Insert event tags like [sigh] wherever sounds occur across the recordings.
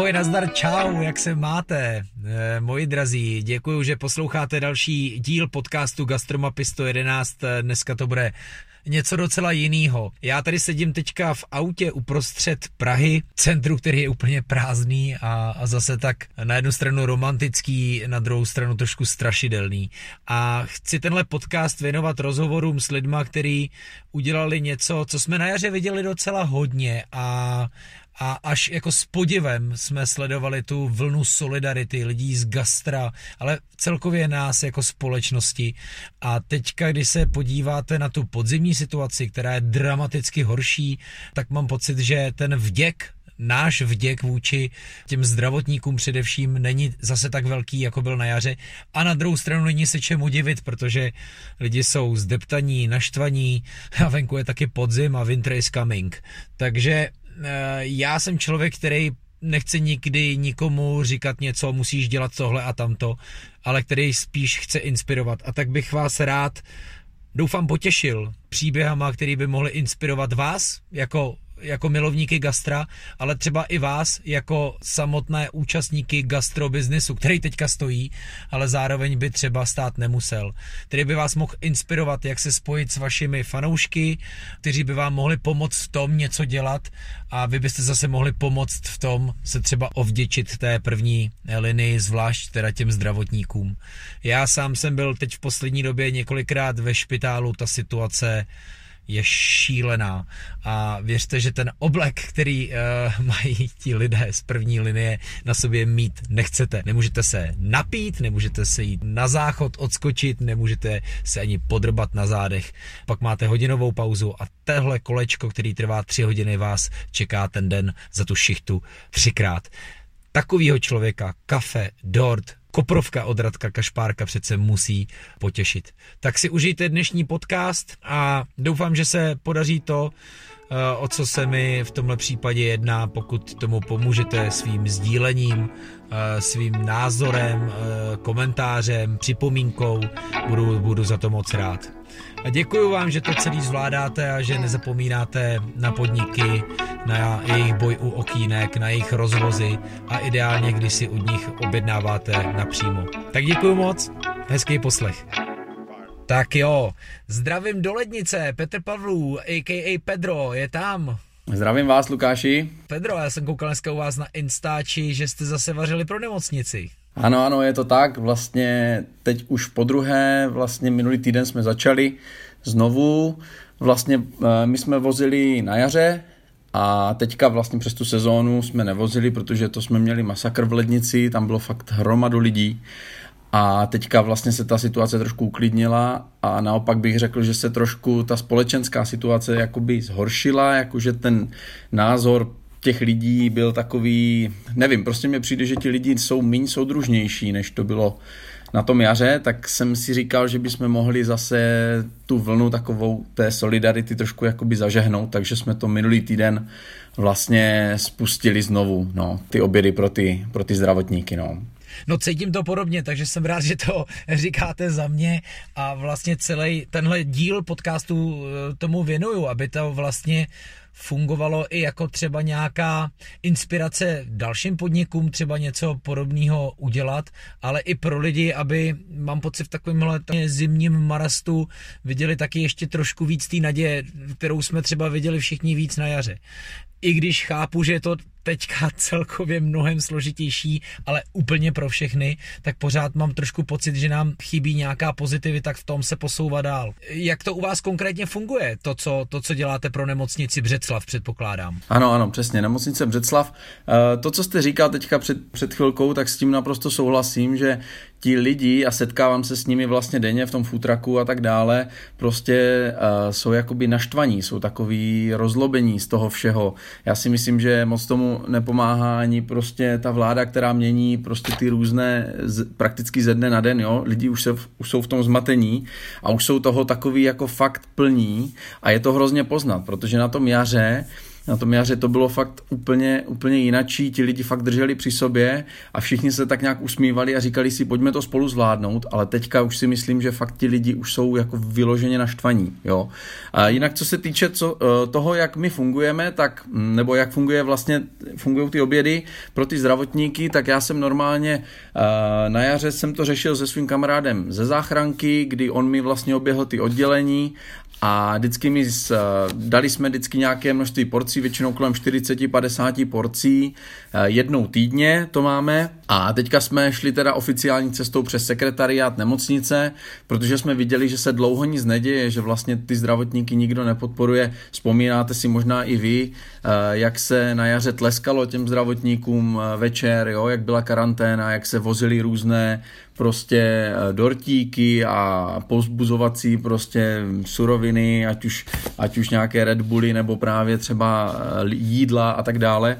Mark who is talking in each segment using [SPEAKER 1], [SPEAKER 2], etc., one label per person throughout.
[SPEAKER 1] Ahoj, nazdar, čau, jak se máte? E, moji drazí, děkuji, že posloucháte další díl podcastu Gastromapy 111. Dneska to bude něco docela jiného. Já tady sedím teďka v autě uprostřed Prahy, centru, který je úplně prázdný a, a zase tak na jednu stranu romantický, na druhou stranu trošku strašidelný. A chci tenhle podcast věnovat rozhovorům s lidma, kteří udělali něco, co jsme na jaře viděli docela hodně a a až jako s podivem jsme sledovali tu vlnu solidarity lidí z gastra, ale celkově nás jako společnosti. A teďka, když se podíváte na tu podzimní situaci, která je dramaticky horší, tak mám pocit, že ten vděk náš vděk vůči těm zdravotníkům především není zase tak velký, jako byl na jaře. A na druhou stranu není se čemu divit, protože lidi jsou zdeptaní, naštvaní a venku je taky podzim a winter is coming. Takže já jsem člověk, který nechce nikdy nikomu říkat něco, musíš dělat tohle a tamto, ale který spíš chce inspirovat. A tak bych vás rád, doufám, potěšil příběhama, který by mohly inspirovat vás jako jako milovníky gastra, ale třeba i vás jako samotné účastníky gastrobiznesu, který teďka stojí, ale zároveň by třeba stát nemusel. Který by vás mohl inspirovat, jak se spojit s vašimi fanoušky, kteří by vám mohli pomoct v tom něco dělat a vy byste zase mohli pomoct v tom se třeba ovděčit té první linii, zvlášť teda těm zdravotníkům. Já sám jsem byl teď v poslední době několikrát ve špitálu, ta situace je šílená. A věřte, že ten oblek, který uh, mají ti lidé z první linie na sobě mít, nechcete. Nemůžete se napít, nemůžete se jít na záchod, odskočit, nemůžete se ani podrbat na zádech. Pak máte hodinovou pauzu a tehle kolečko, který trvá tři hodiny, vás čeká ten den za tu šichtu třikrát. Takovýho člověka kafe, dort, Koprovka od Radka Kašpárka přece musí potěšit. Tak si užijte dnešní podcast a doufám, že se podaří to, o co se mi v tomhle případě jedná, pokud tomu pomůžete svým sdílením, eh, svým názorem, eh, komentářem, připomínkou, budu, budu za to moc rád. A děkuji vám, že to celý zvládáte a že nezapomínáte na podniky, na jejich boj u okýnek, na jejich rozvozy a ideálně, když si od nich objednáváte napřímo. Tak děkuji moc, hezký poslech. Tak jo, zdravím do lednice, Petr Pavlů, a.k.a. Pedro, je tam.
[SPEAKER 2] Zdravím vás, Lukáši.
[SPEAKER 1] Pedro, já jsem koukal dneska u vás na Instači, že jste zase vařili pro nemocnici.
[SPEAKER 2] Ano, ano, je to tak. Vlastně teď už po druhé, vlastně minulý týden jsme začali znovu. Vlastně eh, my jsme vozili na jaře a teďka vlastně přes tu sezónu jsme nevozili, protože to jsme měli masakr v lednici, tam bylo fakt hromadu lidí. A teďka vlastně se ta situace trošku uklidnila a naopak bych řekl, že se trošku ta společenská situace jakoby zhoršila, jakože ten názor těch lidí byl takový, nevím, prostě mi přijde, že ti lidi jsou méně soudružnější, než to bylo na tom jaře, tak jsem si říkal, že bychom mohli zase tu vlnu takovou té solidarity trošku jakoby zažehnout, takže jsme to minulý týden vlastně spustili znovu, no, ty obědy pro ty, pro ty zdravotníky, no.
[SPEAKER 1] No cítím to podobně, takže jsem rád, že to [laughs] říkáte za mě a vlastně celý tenhle díl podcastu eh, tomu věnuju, aby to vlastně fungovalo i jako třeba nějaká inspirace dalším podnikům, třeba něco podobného udělat, ale i pro lidi, aby, mám pocit, v takovémhle zimním marastu viděli taky ještě trošku víc té naděje, kterou jsme třeba viděli všichni víc na jaře. I když chápu, že je to teďka celkově mnohem složitější, ale úplně pro všechny, tak pořád mám trošku pocit, že nám chybí nějaká pozitivita, tak v tom se posouvat dál. Jak to u vás konkrétně funguje, to, co, to, co děláte pro nemocnici Břeclav, předpokládám?
[SPEAKER 2] Ano, ano, přesně, nemocnice Břeclav. Eh, to, co jste říkal teďka před, před chvilkou, tak s tím naprosto souhlasím, že ti lidi, a setkávám se s nimi vlastně denně v tom futraku a tak dále, prostě uh, jsou jakoby naštvaní, jsou takový rozlobení z toho všeho. Já si myslím, že moc tomu nepomáhá ani prostě ta vláda, která mění prostě ty různé, z, prakticky ze dne na den, jo. Lidi už, se, už jsou v tom zmatení a už jsou toho takový jako fakt plní a je to hrozně poznat, protože na tom jaře na tom jaře to bylo fakt úplně, úplně jinačí, ti lidi fakt drželi při sobě a všichni se tak nějak usmívali a říkali si, pojďme to spolu zvládnout, ale teďka už si myslím, že fakt ti lidi už jsou jako vyloženě naštvaní, jo. A jinak co se týče co, eh, toho, jak my fungujeme, tak, mm, nebo jak funguje vlastně, fungují ty obědy pro ty zdravotníky, tak já jsem normálně eh, na jaře jsem to řešil se svým kamarádem ze záchranky, kdy on mi vlastně oběhl ty oddělení a vždycky mi z, dali jsme vždycky nějaké množství porcí, většinou kolem 40-50 porcí, eh, jednou týdně to máme. A teďka jsme šli teda oficiální cestou přes sekretariát nemocnice, protože jsme viděli, že se dlouho nic neděje, že vlastně ty zdravotníky nikdo nepodporuje. Vzpomínáte si možná i vy, eh, jak se na jaře tleskalo těm zdravotníkům eh, večer, jo, jak byla karanténa, jak se vozili různé prostě eh, dortíky a pozbuzovací prostě suroviny, ať už, ať už nějaké Red Bully nebo právě třeba eh, jídla a tak dále.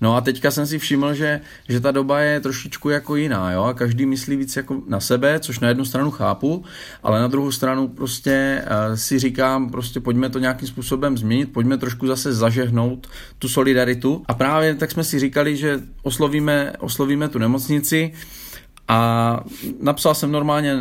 [SPEAKER 2] No a teďka jsem si všiml, že, že ta doba je trošičku jako jiná, jo, a každý myslí víc jako na sebe, což na jednu stranu chápu, ale na druhou stranu prostě uh, si říkám, prostě pojďme to nějakým způsobem změnit, pojďme trošku zase zažehnout tu solidaritu a právě tak jsme si říkali, že oslovíme, oslovíme tu nemocnici, a napsal jsem normálně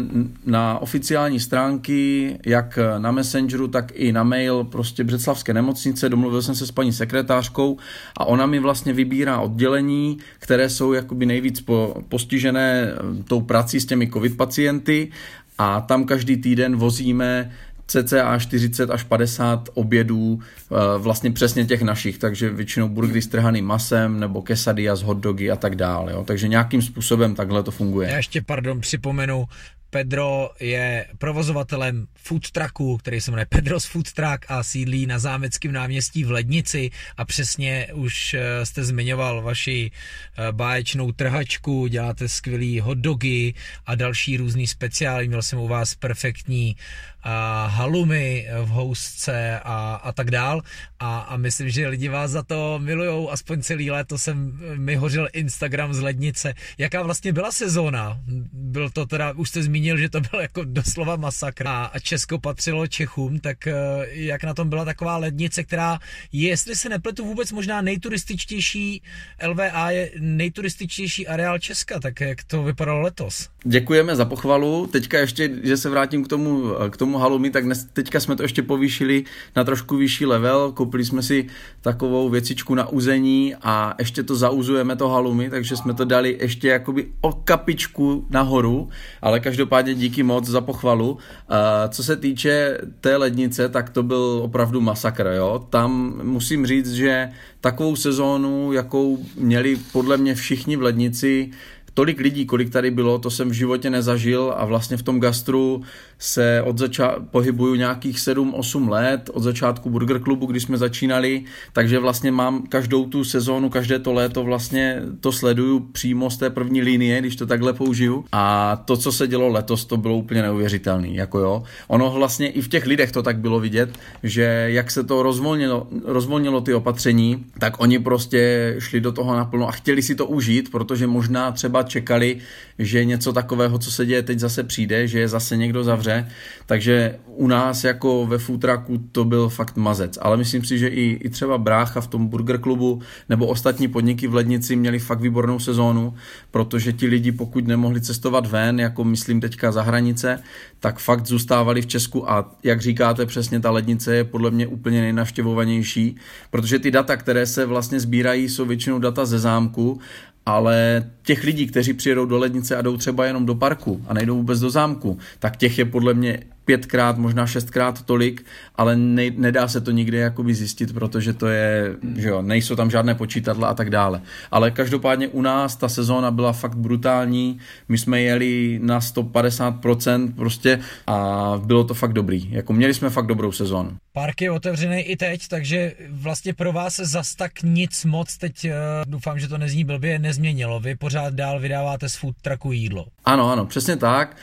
[SPEAKER 2] na oficiální stránky, jak na Messengeru, tak i na mail prostě Břeclavské nemocnice, domluvil jsem se s paní sekretářkou a ona mi vlastně vybírá oddělení, které jsou jakoby nejvíc po, postižené tou prací s těmi covid pacienty. A tam každý týden vozíme cca 40 až 50 obědů eh, vlastně přesně těch našich, takže většinou burgery s trhaným masem nebo quesadilla s hotdogy a tak dále. Jo. Takže nějakým způsobem takhle to funguje.
[SPEAKER 1] Já ještě, pardon, připomenu, Pedro je provozovatelem food trucku, který se jmenuje Pedro's Food Truck a sídlí na Zámeckém náměstí v Lednici a přesně už eh, jste zmiňoval vaši eh, báječnou trhačku, děláte skvělý hotdogy a další různý speciály. Měl jsem u vás perfektní a halumy v housce a, a tak dál. A, a myslím, že lidi vás za to milujou, aspoň celý léto jsem mi hořil Instagram z lednice. Jaká vlastně byla sezóna? Byl to teda, už jste zmínil, že to byl jako doslova masakr a, a Česko patřilo Čechům, tak eh, jak na tom byla taková lednice, která je, jestli se nepletu, vůbec možná nejturističtější, LVA je nejturističtější areál Česka, tak jak to vypadalo letos?
[SPEAKER 2] Děkujeme za pochvalu. Teďka ještě, že se vrátím k tomu, k tomu halumi, tak dnes, teďka jsme to ještě povýšili na trošku vyšší level. Koupili jsme si takovou věcičku na uzení a ještě to zauzujeme to halumi, takže jsme to dali ještě jakoby o kapičku nahoru, ale každopádně díky moc za pochvalu. A co se týče té lednice, tak to byl opravdu masakr, jo. Tam musím říct, že takovou sezónu, jakou měli podle mě všichni v lednici, tolik lidí, kolik tady bylo, to jsem v životě nezažil a vlastně v tom gastru se od začátku pohybuju nějakých 7-8 let, od začátku Burger Klubu, když jsme začínali, takže vlastně mám každou tu sezónu, každé to léto vlastně to sleduju přímo z té první linie, když to takhle použiju. A to, co se dělo letos, to bylo úplně neuvěřitelné. Jako jo. Ono vlastně i v těch lidech to tak bylo vidět, že jak se to rozvolnilo, rozvolnilo ty opatření, tak oni prostě šli do toho naplno a chtěli si to užít, protože možná třeba čekali, že něco takového, co se děje teď zase přijde, že je zase někdo zavře, takže u nás jako ve futraku to byl fakt mazec, ale myslím si, že i, i třeba Brácha v tom Burger klubu nebo ostatní podniky v Lednici měli fakt výbornou sezónu, protože ti lidi pokud nemohli cestovat ven, jako myslím teďka za hranice, tak fakt zůstávali v Česku. A jak říkáte přesně, ta lednice je podle mě úplně nejnavštěvovanější, protože ty data, které se vlastně sbírají, jsou většinou data ze zámku ale těch lidí, kteří přijedou do lednice a jdou třeba jenom do parku a nejdou vůbec do zámku, tak těch je podle mě pětkrát, možná šestkrát tolik, ale ne, nedá se to nikdy jakoby zjistit, protože to je, že jo, nejsou tam žádné počítadla a tak dále. Ale každopádně u nás ta sezóna byla fakt brutální, my jsme jeli na 150% prostě a bylo to fakt dobrý. Jako měli jsme fakt dobrou sezónu.
[SPEAKER 1] Park je otevřený i teď, takže vlastně pro vás zas tak nic moc teď, uh, doufám, že to nezní blbě, nezměnilo. Vy pořád dál vydáváte z food trucku jídlo.
[SPEAKER 2] Ano, ano, přesně tak.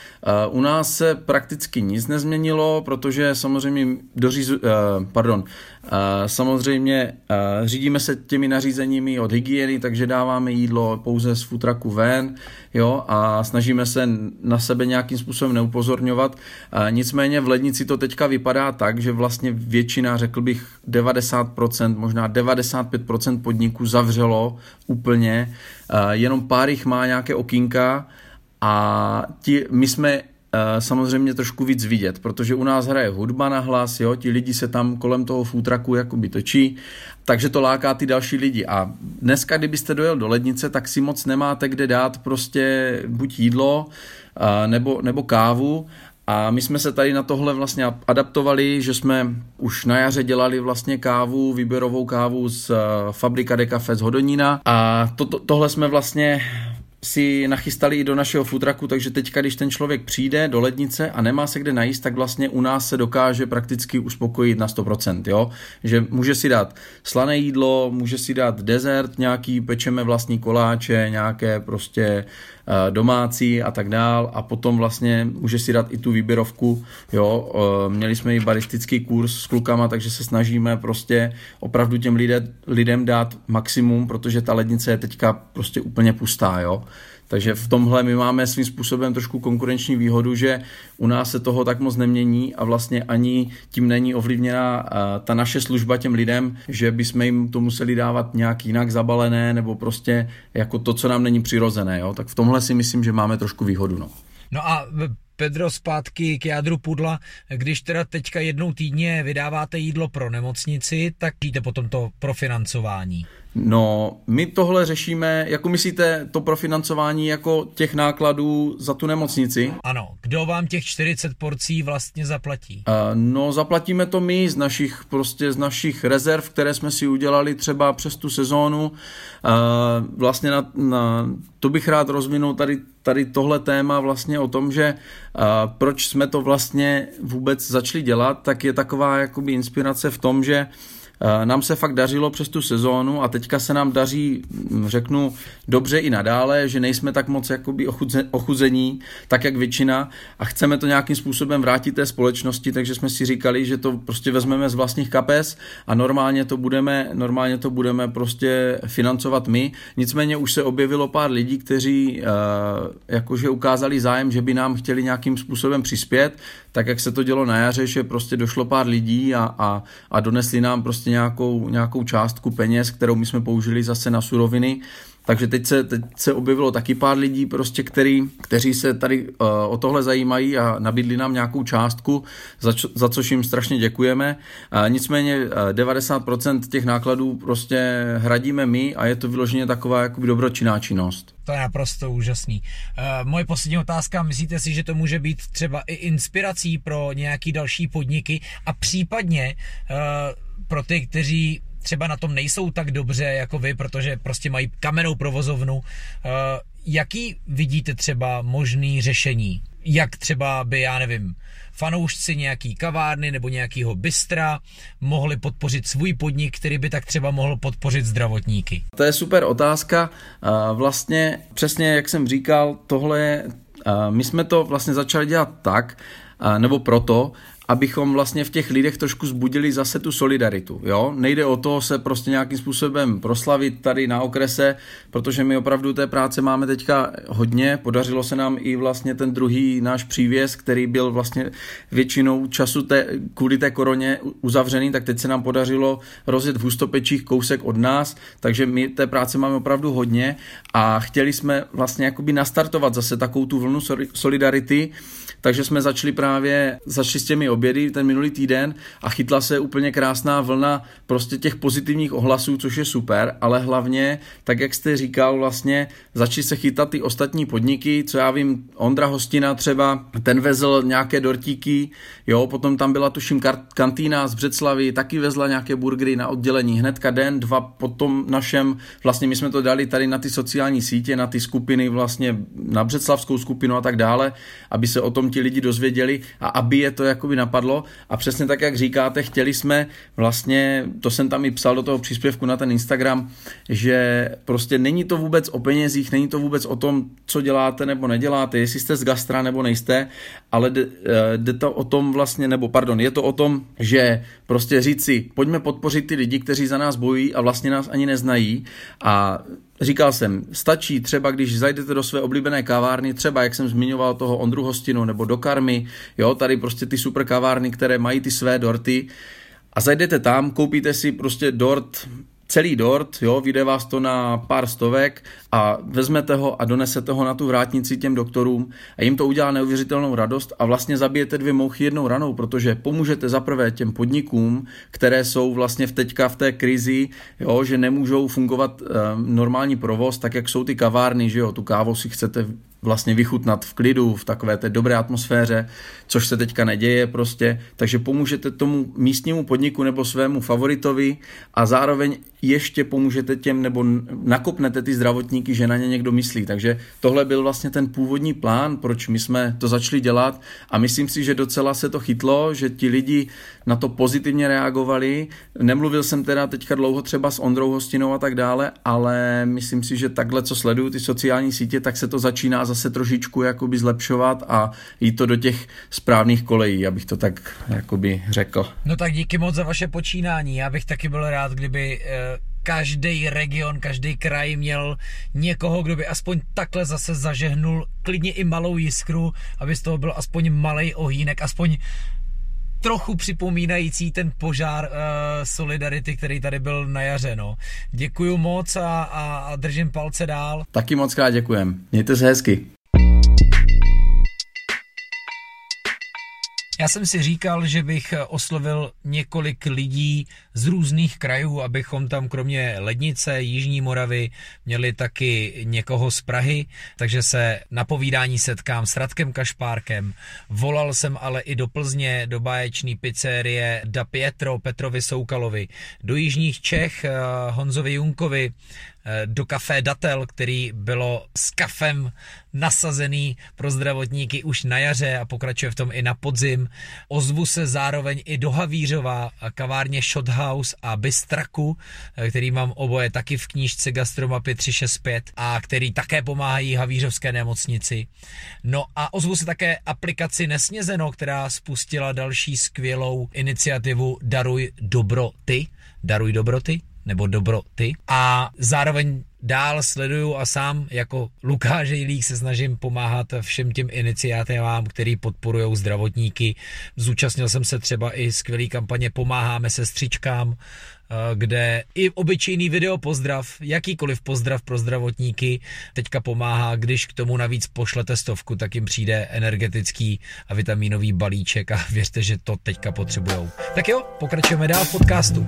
[SPEAKER 2] Uh, u nás se prakticky nic nezměnilo, protože samozřejmě dořízu, uh, pardon, uh, samozřejmě řídíme se těmi nařízeními od hygieny, takže dáváme jídlo pouze z futraku ven, jo, a snažíme se na sebe nějakým způsobem neupozorňovat. Nicméně v lednici to teďka vypadá tak, že vlastně většina, řekl bych 90%, možná 95% podniků zavřelo úplně, jenom pár jich má nějaké okýnka, a ti, my jsme uh, samozřejmě trošku víc vidět, protože u nás hraje hudba na hlas, jo, ti lidi se tam kolem toho footraku jakoby točí, takže to láká ty další lidi. A dneska, kdybyste dojel do lednice, tak si moc nemáte kde dát prostě buď jídlo, uh, nebo, nebo kávu a my jsme se tady na tohle vlastně adaptovali, že jsme už na jaře dělali vlastně kávu, výběrovou kávu z uh, Fabrika de Café z Hodonína a to, to, tohle jsme vlastně si nachystali i do našeho futraku, takže teďka, když ten člověk přijde do lednice a nemá se kde najíst, tak vlastně u nás se dokáže prakticky uspokojit na 100%, jo? Že může si dát slané jídlo, může si dát dezert nějaký, pečeme vlastní koláče, nějaké prostě domácí a tak dál a potom vlastně může si dát i tu výběrovku, jo, eh, měli jsme i baristický kurz s klukama, takže se snažíme prostě opravdu těm lidem, lidem dát maximum, protože ta lednice je teďka prostě úplně pustá, jo. Takže v tomhle my máme svým způsobem trošku konkurenční výhodu, že u nás se toho tak moc nemění a vlastně ani tím není ovlivněna ta naše služba těm lidem, že bychom jim to museli dávat nějak jinak zabalené nebo prostě jako to, co nám není přirozené. Jo? Tak v tomhle si myslím, že máme trošku výhodu. No.
[SPEAKER 1] No a Pedro zpátky k jádru pudla. Když teda teďka jednou týdně vydáváte jídlo pro nemocnici, tak jde potom to profinancování.
[SPEAKER 2] No, my tohle řešíme, jako myslíte to profinancování jako těch nákladů za tu nemocnici?
[SPEAKER 1] Ano, kdo vám těch 40 porcí vlastně zaplatí?
[SPEAKER 2] Uh, no, zaplatíme to my z našich, prostě z našich rezerv, které jsme si udělali třeba přes tu sezónu. Uh, vlastně na, na, to bych rád rozvinul tady, tady tohle téma vlastně o tom, že uh, proč jsme to vlastně vůbec začali dělat, tak je taková jakoby inspirace v tom, že uh, nám se fakt dařilo přes tu sezónu a teďka se nám daří, hm, řeknu, dobře i nadále, že nejsme tak moc jakoby ochuzení, tak jak většina a chceme to nějakým způsobem vrátit té společnosti, takže jsme si říkali, že to prostě vezmeme z vlastních kapes a normálně to budeme, normálně to budeme prostě financovat my. Nicméně už se objevilo pár lidí, kteří uh, jakože ukázali zájem, že by nám chtěli nějakým způsobem přispět, tak jak se to dělo na jaře, že prostě došlo pár lidí a, a, a donesli nám prostě nějakou, nějakou částku peněz, kterou my jsme použili zase na suroviny. Takže teď se, teď se objevilo taky pár lidí, prostě, který, kteří se tady uh, o tohle zajímají a nabídli nám nějakou částku, za, čo, za což jim strašně děkujeme. Uh, nicméně uh, 90% těch nákladů prostě hradíme my a je to vyloženě taková jakoby dobročinná činnost.
[SPEAKER 1] To je naprosto úžasný. Uh, moje poslední otázka, myslíte si, že to může být třeba i inspirací pro nějaký další podniky a případně uh, pro ty, kteří třeba na tom nejsou tak dobře jako vy, protože prostě mají kamenou provozovnu. Eh, jaký vidíte třeba možný řešení? Jak třeba by, já nevím, fanoušci nějaký kavárny nebo nějakého bystra mohli podpořit svůj podnik, který by tak třeba mohl podpořit zdravotníky?
[SPEAKER 2] To je super otázka. Vlastně přesně jak jsem říkal, tohle my jsme to vlastně začali dělat tak, nebo proto, abychom vlastně v těch lidech trošku zbudili zase tu solidaritu. Jo? Nejde o to se prostě nějakým způsobem proslavit tady na okrese, protože my opravdu té práce máme teďka hodně. Podařilo se nám i vlastně ten druhý náš přívěs, který byl vlastně většinou času té, kvůli té koroně uzavřený, tak teď se nám podařilo rozjet v hustopečích kousek od nás, takže my té práce máme opravdu hodně a chtěli jsme vlastně jakoby nastartovat zase takovou tu vlnu solidarity, takže jsme začali právě, začali s těmi obědy ten minulý týden a chytla se úplně krásná vlna prostě těch pozitivních ohlasů, což je super, ale hlavně, tak jak jste říkal, vlastně začali se chytat ty ostatní podniky, co já vím, Ondra Hostina třeba, ten vezl nějaké dortíky, jo, potom tam byla tuším kantýna z Břeclavy, taky vezla nějaké burgery na oddělení, hnedka den, dva po tom našem, vlastně my jsme to dali tady na ty sociální sítě, na ty skupiny vlastně, na Břeclavskou skupinu a tak dále, aby se o tom ti lidi dozvěděli a aby je to jakoby napadlo. A přesně tak, jak říkáte, chtěli jsme vlastně, to jsem tam i psal do toho příspěvku na ten Instagram, že prostě není to vůbec o penězích, není to vůbec o tom, co děláte nebo neděláte, jestli jste z gastra nebo nejste, ale jde, eh, jde to o tom vlastně, nebo pardon, je to o tom, že prostě říct si, pojďme podpořit ty lidi, kteří za nás bojují a vlastně nás ani neznají a Říkal jsem, stačí třeba, když zajdete do své oblíbené kavárny, třeba jak jsem zmiňoval toho Ondru Hostinu nebo do Karmy, jo, tady prostě ty super kavárny, které mají ty své dorty, a zajdete tam, koupíte si prostě dort celý dort, jo, vyjde vás to na pár stovek a vezmete ho a donesete ho na tu vrátnici těm doktorům a jim to udělá neuvěřitelnou radost a vlastně zabijete dvě mouchy jednou ranou, protože pomůžete zaprvé těm podnikům, které jsou vlastně v teďka v té krizi, jo, že nemůžou fungovat e, normální provoz, tak jak jsou ty kavárny, že jo, tu kávu si chcete vlastně vychutnat v klidu, v takové té dobré atmosféře, což se teďka neděje prostě, takže pomůžete tomu místnímu podniku nebo svému favoritovi a zároveň ještě pomůžete těm nebo nakopnete ty zdravotníky, že na ně někdo myslí. Takže tohle byl vlastně ten původní plán, proč my jsme to začali dělat a myslím si, že docela se to chytlo, že ti lidi na to pozitivně reagovali. Nemluvil jsem teda teďka dlouho třeba s Ondrou Hostinou a tak dále, ale myslím si, že takhle, co sleduju ty sociální sítě, tak se to začíná zase trošičku jakoby zlepšovat a jít to do těch správných kolejí, abych to tak jakoby řekl.
[SPEAKER 1] No tak díky moc za vaše počínání. Já bych taky byl rád, kdyby eh, každý region, každý kraj měl někoho, kdo by aspoň takhle zase zažehnul klidně i malou jiskru, aby z toho byl aspoň malý ohýnek, aspoň trochu připomínající ten požár uh, solidarity, který tady byl na jaře. No. Děkuju moc a, a, a držím palce dál.
[SPEAKER 2] Taky moc krát děkujem. Mějte se hezky.
[SPEAKER 1] Já jsem si říkal, že bych oslovil několik lidí z různých krajů, abychom tam kromě Lednice, Jižní Moravy měli taky někoho z Prahy, takže se na povídání setkám s Radkem Kašpárkem. Volal jsem ale i do Plzně, do báječné pizzerie Da Pietro Petrovi Soukalovi, do Jižních Čech eh, Honzovi Junkovi, Eh, do kafé Datel, který bylo s kafem nasazený pro zdravotníky už na jaře a pokračuje v tom i na podzim. Ozvu se zároveň i do Havířova, kavárně Shothouse a Bystraku, eh, který mám oboje taky v knížce Gastromapy 365 a který také pomáhají Havířovské nemocnici. No a ozvu se také aplikaci Nesnězeno, která spustila další skvělou iniciativu Daruj dobro ty, Daruj dobroty, nebo dobroty. A zároveň dál sleduju a sám jako Lukáš Jilík se snažím pomáhat všem těm iniciativám, který podporují zdravotníky. Zúčastnil jsem se třeba i skvělý kampaně Pomáháme sestřičkám, eh, kde i obyčejný video pozdrav, jakýkoliv pozdrav pro zdravotníky teďka pomáhá, když k tomu navíc pošlete stovku, tak jim přijde energetický a vitaminový balíček a věřte, že to teďka potřebujou. Tak jo, pokračujeme dál v podcastu.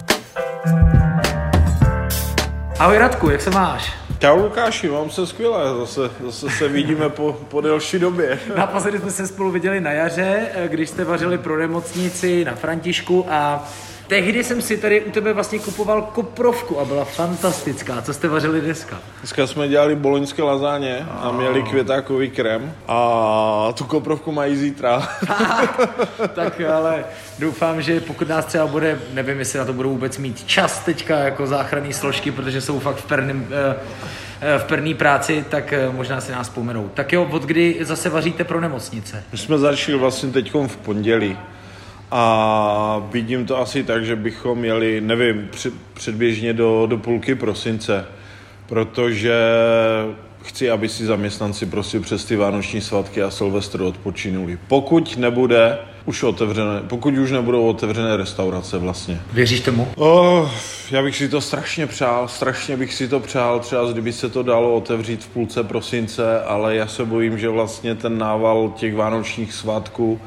[SPEAKER 1] Ahoj Radku, jak se máš?
[SPEAKER 3] Čau Lukáši, mám se skvěle, zase, zase se vidíme po, po delší době. [laughs]
[SPEAKER 1] Naposledy jsme se spolu viděli na jaře, když jste vařili pro nemocnici na Františku a Tehdy jsem si tady u tebe vlastně kupoval koprovku a byla fantastická. Co jste vařili dneska?
[SPEAKER 3] Dneska jsme dělali boloňské lazáně a měli květákový krem a tu koprovku mají zítra. [laughs]
[SPEAKER 1] tak ale doufám, že pokud nás třeba bude, nevím, jestli na to budou vůbec mít čas teďka jako záchranné složky, protože jsou fakt v perném eh, eh, v perný práci, tak eh, možná si nás vzpomenou. Tak jo, od kdy zase vaříte pro nemocnice?
[SPEAKER 3] My jsme začali vlastně teď v pondělí a vidím to asi tak, že bychom měli, nevím, předběžně do, do půlky prosince, protože chci, aby si zaměstnanci prostě přes ty vánoční svatky a Silvestr odpočinuli. Pokud nebude už otevřené, pokud už nebudou otevřené restaurace vlastně.
[SPEAKER 1] Věříš tomu?
[SPEAKER 3] Oh, já bych si to strašně přál, strašně bych si to přál, třeba kdyby se to dalo otevřít v půlce prosince, ale já se bojím, že vlastně ten nával těch vánočních svátků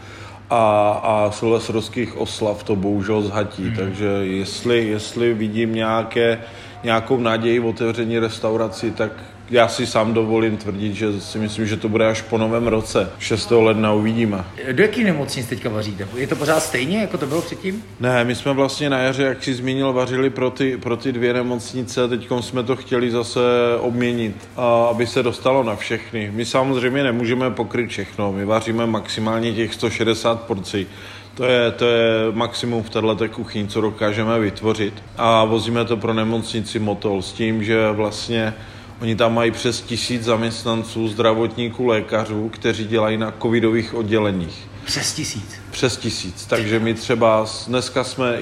[SPEAKER 3] a, a silvestrovských oslav to bohužel zhatí. Hmm. Takže jestli, jestli vidím nějaké, nějakou naději v otevření restauraci, tak já si sám dovolím tvrdit, že si myslím, že to bude až po novém roce. 6. ledna uvidíme.
[SPEAKER 1] Do jaký nemocnic teďka vaříte? Je to pořád stejně, jako to bylo předtím?
[SPEAKER 3] Ne, my jsme vlastně na jaře, jak si zmínil, vařili pro ty, pro ty dvě nemocnice. Teď jsme to chtěli zase obměnit, a aby se dostalo na všechny. My samozřejmě nemůžeme pokryt všechno. My vaříme maximálně těch 160 porcí. To je, to je maximum v této kuchyni, co dokážeme vytvořit. A vozíme to pro nemocnici Motol s tím, že vlastně Oni tam mají přes tisíc zaměstnanců, zdravotníků, lékařů, kteří dělají na covidových odděleních.
[SPEAKER 1] Přes tisíc?
[SPEAKER 3] Přes tisíc. Takže my třeba dneska jsme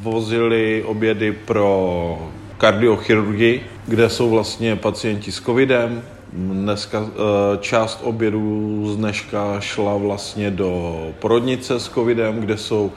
[SPEAKER 3] vozili obědy pro kardiochirurgii, kde jsou vlastně pacienti s covidem. Dneska eh, část obědů z dneška šla vlastně do porodnice s covidem, kde jsou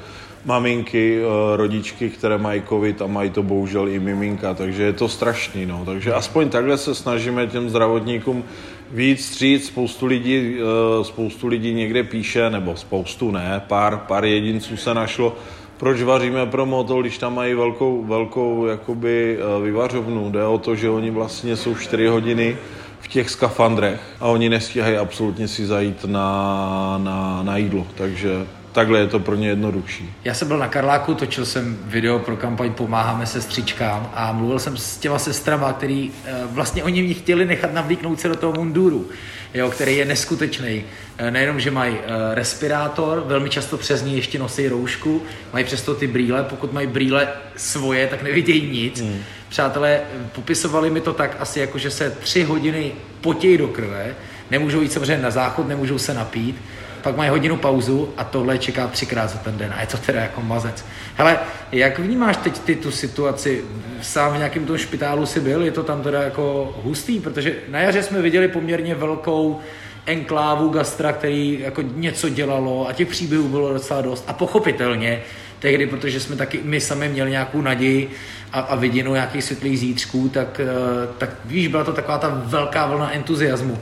[SPEAKER 3] maminky, eh, rodičky, které mají covid a mají to bohužel i miminka, takže je to strašný. No. Takže aspoň takhle se snažíme těm zdravotníkům víc stříct. Spoustu lidí, eh, spoustu lidí někde píše, nebo spoustu ne, pár, pár jedinců se našlo, proč vaříme pro moto, když tam mají velkou, velkou jakoby eh, vyvařovnu. Jde o to, že oni vlastně jsou 4 hodiny v těch skafandrech a oni nestíhají absolutně si zajít na, na, na jídlo. Takže takhle je to pro ně jednodušší.
[SPEAKER 1] Já jsem byl na Karláku, točil jsem video pro kampaň Pomáháme sestřičkám a mluvil jsem s těma sestrama, který eh, vlastně oni mě chtěli nechat navlíknout se do toho munduru, jo, který je neskutečný. Eh, nejenom, že mají eh, respirátor, velmi často přes ní ještě nosí roušku, mají přesto ty brýle, pokud mají brýle svoje, tak nevidějí nic. Hmm. Přátelé, popisovali mi to tak asi jako, že se tři hodiny potějí do krve, nemůžou jít samozřejmě na záchod, nemůžou se napít, pak mají hodinu pauzu a tohle čeká třikrát za ten den a je to teda jako mazec. Hele, jak vnímáš teď ty tu situaci? Sám v nějakém tom špitálu si byl, je to tam teda jako hustý, protože na jaře jsme viděli poměrně velkou enklávu gastra, který jako něco dělalo a těch příběhů bylo docela dost a pochopitelně tehdy, protože jsme taky my sami měli nějakou naději a, a vidinu nějakých světlých zítřků, tak, eh, tak víš, byla to taková ta velká vlna entuziasmu.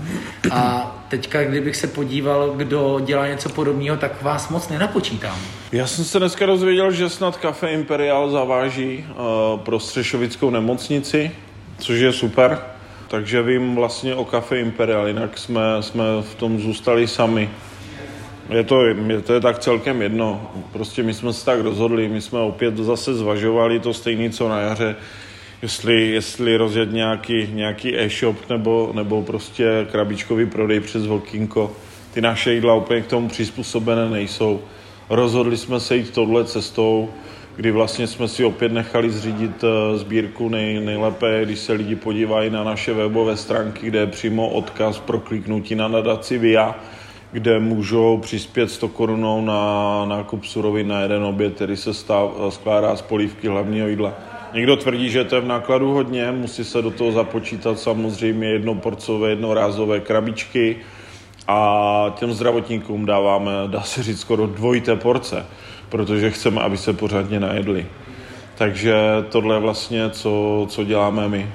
[SPEAKER 1] A teďka, kdybych se podíval, kdo dělá něco podobného, tak vás moc nenapočítám.
[SPEAKER 3] Já jsem se dneska dozvěděl, že snad kafe Imperial zaváží uh, pro Střešovickou nemocnici, což je super. Takže vím vlastně o kafe Imperial, jinak jsme, jsme v tom zůstali sami. Je to, je, to je tak celkem jedno. Prostě my jsme se tak rozhodli, my jsme opět zase zvažovali to stejné, co na jaře, jestli, jestli rozjet nějaký, nějaký e-shop nebo, nebo prostě krabičkový prodej přes Vokinko. Ty naše jídla úplně k tomu přizpůsobené nejsou. Rozhodli jsme se jít touhle cestou, kdy vlastně jsme si opět nechali zřídit eh, sbírku nej, nejlépe, když se lidi podívají na naše webové stránky, kde je přímo odkaz pro kliknutí na nadaci VIA, kde můžou přispět 100 korunou na nákup surovin na jeden oběd, který se stav, skládá z polívky hlavního jídla. Někdo tvrdí, že to je v nákladu hodně, musí se do toho započítat samozřejmě jednoporcové, jednorázové krabičky a těm zdravotníkům dáváme, dá se říct, skoro dvojité porce, protože chceme, aby se pořádně najedli. Takže tohle je vlastně, co, co děláme my.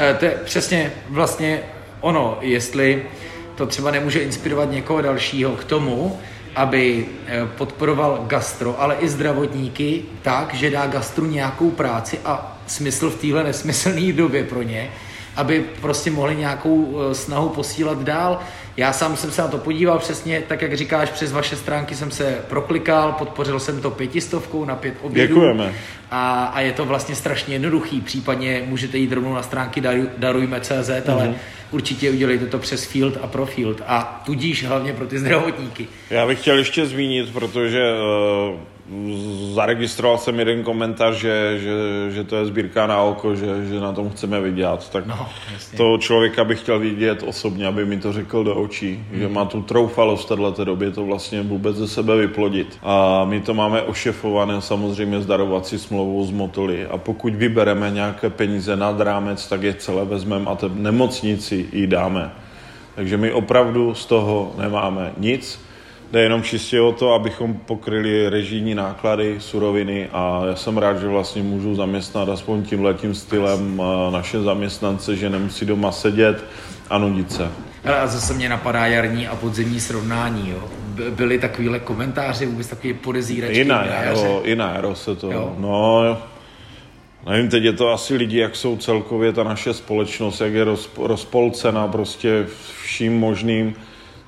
[SPEAKER 1] E, to je přesně vlastně ono, jestli to třeba nemůže inspirovat někoho dalšího k tomu, aby eh, podporoval gastro, ale i zdravotníky tak, že dá gastru nějakou práci a smysl v téhle nesmyslné době pro ně, aby prostě mohli nějakou eh, snahu posílat dál. Já sám jsem se na to podíval přesně, tak jak říkáš, přes vaše stránky jsem se proklikal, podpořil jsem to pětistovkou na pět obědů.
[SPEAKER 3] Děkujeme.
[SPEAKER 1] A, a je to vlastně strašně jednoduchý, případně můžete jít rovnou na stránky darujme.cz, mm-hmm. ale určitě udělejte to přes Field a pro Field a tudíž hlavně pro ty zdravotníky.
[SPEAKER 3] Já bych chtěl ještě zmínit, protože uh zaregistroval jsem jeden komentář, že, že, že to je sbírka na oko, že, že na tom chceme vydělat. Tak no, to člověka bych chtěl vidět osobně, aby mi to řekl do očí, mm. že má tu troufalost v této době to vlastně vůbec ze sebe vyplodit. A my to máme ošefované samozřejmě s darovací smlouvou z Motoly a pokud vybereme nějaké peníze nad rámec, tak je celé vezmeme a té nemocnici jí dáme. Takže my opravdu z toho nemáme nic Jde jenom čistě o to, abychom pokryli režijní náklady, suroviny a já jsem rád, že vlastně můžu zaměstnat aspoň tím letím stylem naše zaměstnance, že nemusí doma sedět a nudit se.
[SPEAKER 1] a zase mě napadá jarní a podzimní srovnání, jo. Byly takovýhle komentáře, vůbec takové podezíračky?
[SPEAKER 3] I na jaro, i na jaro se to, jo. no nevím, teď je to asi lidi, jak jsou celkově ta naše společnost, jak je roz, rozpolcena prostě vším možným,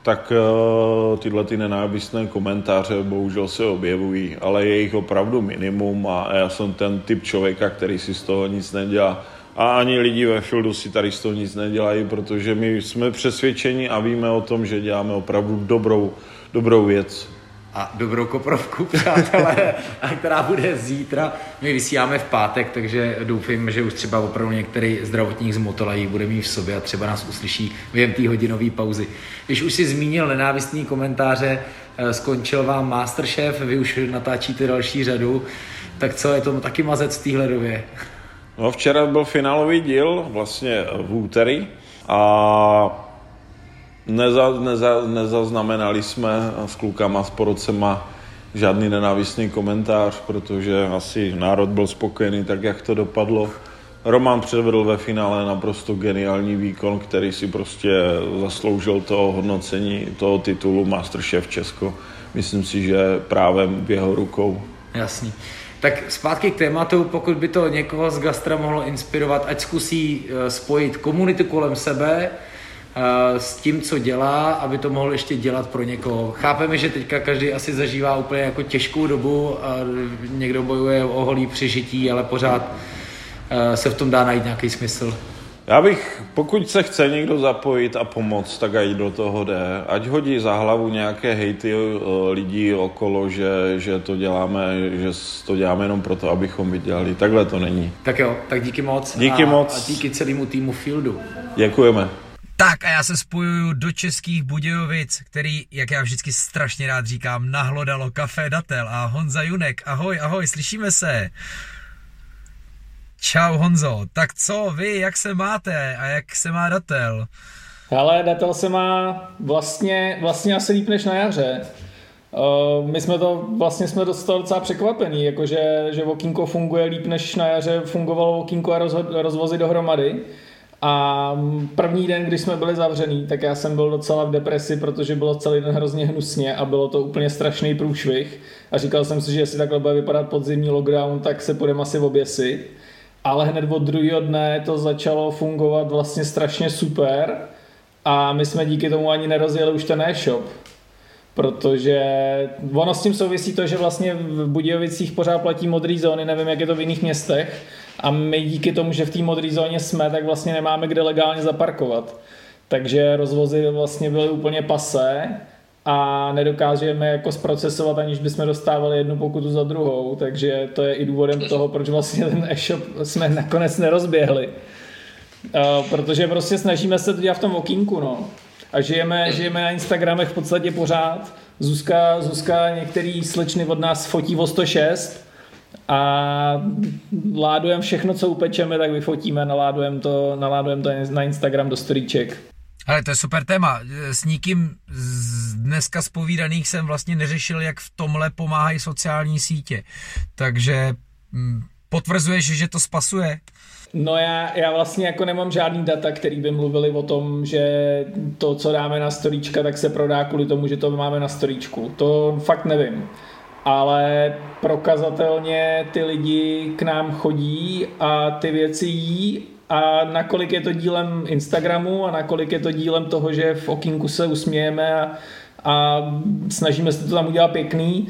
[SPEAKER 3] tak uh, tyhle ty nenávistné komentáře bohužel se objevují, ale je jich opravdu minimum a já jsem ten typ člověka, který si z toho nic nedělá. A ani lidi ve Fieldu si tady z toho nic nedělají, protože my jsme přesvědčeni a víme o tom, že děláme opravdu dobrou, dobrou věc
[SPEAKER 1] a dobrou koprovku, [laughs] přátelé, a která bude zítra. My vysíláme v pátek, takže doufám, že už třeba opravdu některý zdravotník z Motolají bude mít v sobě a třeba nás uslyší během té hodinové pauzy. Když už si zmínil nenávistný komentáře, eh, skončil vám Masterchef, vy už natáčíte další řadu, tak co, je to taky mazec v téhle době?
[SPEAKER 3] No včera byl finálový díl, vlastně v úterý a Neza, neza, nezaznamenali jsme s klukama, s porodcema žádný nenávistný komentář, protože asi národ byl spokojený tak, jak to dopadlo. Roman předvedl ve finále naprosto geniální výkon, který si prostě zasloužil to hodnocení toho titulu Masterchef Česko. Myslím si, že právem v jeho rukou.
[SPEAKER 1] Jasný. Tak zpátky k tématu, pokud by to někoho z gastra mohlo inspirovat, ať zkusí eh, spojit komunitu kolem sebe, s tím, co dělá, aby to mohl ještě dělat pro někoho. Chápeme, že teďka každý asi zažívá úplně jako těžkou dobu, a někdo bojuje o holý přežití, ale pořád eh, se v tom dá najít nějaký smysl.
[SPEAKER 3] Já bych, pokud se chce někdo zapojit a pomoct, tak ať do toho jde. Ať hodí za hlavu nějaké hejty eh, lidí okolo, že, že to děláme, že to děláme jenom proto, abychom vydělali. Takhle to není.
[SPEAKER 1] Tak jo, tak díky moc.
[SPEAKER 3] Díky
[SPEAKER 1] a,
[SPEAKER 3] moc.
[SPEAKER 1] A díky celému týmu Fieldu.
[SPEAKER 3] Děkujeme.
[SPEAKER 1] Tak a já se spojuju do českých Budějovic, který, jak já vždycky strašně rád říkám, nahlodalo kafe Datel a Honza Junek. Ahoj, ahoj, slyšíme se. Čau Honzo, tak co vy, jak se máte a jak se má Datel?
[SPEAKER 4] Ale Datel se má vlastně, vlastně asi líp než na jaře. Uh, my jsme to vlastně jsme dostali docela překvapení, jakože, že Vokínko funguje líp než na jaře fungovalo Vokínko a rozvozy dohromady. A první den, když jsme byli zavřený, tak já jsem byl docela v depresi, protože bylo celý den hrozně hnusně a bylo to úplně strašný průšvih. A říkal jsem si, že jestli takhle bude vypadat podzimní lockdown, tak se půjdeme asi oběsit. Ale hned od druhého dne to začalo fungovat vlastně strašně super a my jsme díky tomu ani nerozjeli už ten e-shop. Protože ono s tím souvisí to, že vlastně v Budějovicích pořád platí modré zóny, nevím, jak je to v jiných městech, a my díky tomu, že v té modré zóně jsme, tak vlastně nemáme kde legálně zaparkovat. Takže rozvozy vlastně byly úplně pasé a nedokážeme jako zprocesovat, aniž bychom dostávali jednu pokutu za druhou, takže to je i důvodem toho, proč vlastně ten e-shop jsme nakonec nerozběhli. Uh, protože prostě snažíme se to dělat v tom okýnku, no. A žijeme, žijeme na Instagramech v podstatě pořád. Zuzka, Zuzka některý slečny od nás fotí o 106, a ládujeme všechno, co upečeme, tak vyfotíme, naládujeme to, naládujeme to na Instagram do storíček.
[SPEAKER 1] Ale to je super téma. S nikým z dneska spovídaných jsem vlastně neřešil, jak v tomhle pomáhají sociální sítě. Takže mm, potvrzuješ, že to spasuje?
[SPEAKER 4] No já, já vlastně jako nemám žádný data, který by mluvili o tom, že to, co dáme na storíčka, tak se prodá kvůli tomu, že to máme na storíčku. To fakt nevím ale prokazatelně ty lidi k nám chodí a ty věci jí a nakolik je to dílem Instagramu a nakolik je to dílem toho, že v okinku se usmějeme a, a snažíme se to tam udělat pěkný,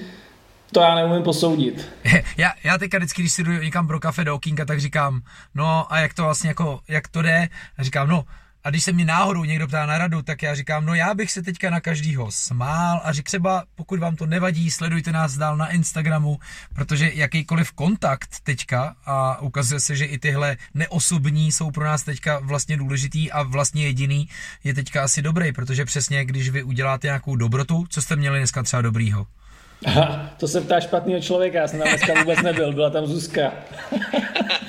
[SPEAKER 4] to já neumím posoudit. [laughs]
[SPEAKER 1] Já, já teďka vždycky, když si jdu někam pro kafe do okýnka, tak říkám, no a jak to vlastně jako, jak to jde? A říkám, no a když se mě náhodou někdo ptá na radu, tak já říkám, no já bych se teďka na každýho smál a řík třeba, pokud vám to nevadí, sledujte nás dál na Instagramu, protože jakýkoliv kontakt teďka a ukazuje se, že i tyhle neosobní jsou pro nás teďka vlastně důležitý a vlastně jediný je teďka asi dobrý, protože přesně když vy uděláte nějakou dobrotu, co jste měli dneska třeba dobrýho?
[SPEAKER 4] Aha, to se ptá špatného člověka, já jsem tam dneska vůbec nebyl, byla tam Zuzka. [laughs]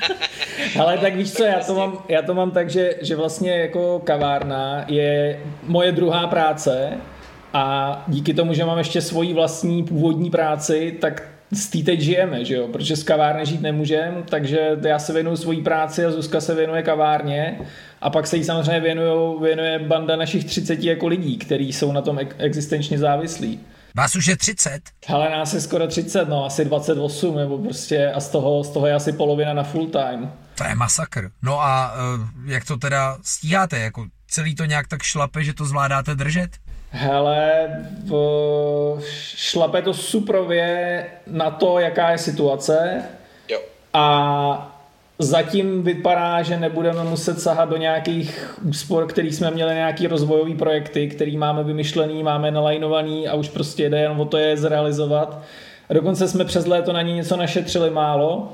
[SPEAKER 4] Ale tak víš co, já to mám, já to mám tak, že, že vlastně jako kavárna je moje druhá práce a díky tomu, že mám ještě svoji vlastní původní práci, tak z té teď žijeme, že jo? protože z kavárny žít nemůžeme, takže já se věnuju svojí práci a Zuzka se věnuje kavárně a pak se jí samozřejmě věnuje, věnuje banda našich 30 jako lidí, kteří jsou na tom existenčně závislí.
[SPEAKER 1] Vás už je 30?
[SPEAKER 4] Ale nás je skoro 30, no asi 28, nebo prostě a z toho, z toho je asi polovina na full time.
[SPEAKER 1] To je masakr. No a uh, jak to teda stíháte? Jako celý to nějak tak šlape, že to zvládáte držet?
[SPEAKER 4] Hele, v, šlape to suprově na to, jaká je situace.
[SPEAKER 2] Jo.
[SPEAKER 4] A zatím vypadá, že nebudeme muset sahat do nějakých úspor, který jsme měli nějaký rozvojový projekty, který máme vymyšlený, máme nalajnovaný a už prostě jde jen o to je zrealizovat. A dokonce jsme přes léto na ně něco našetřili málo.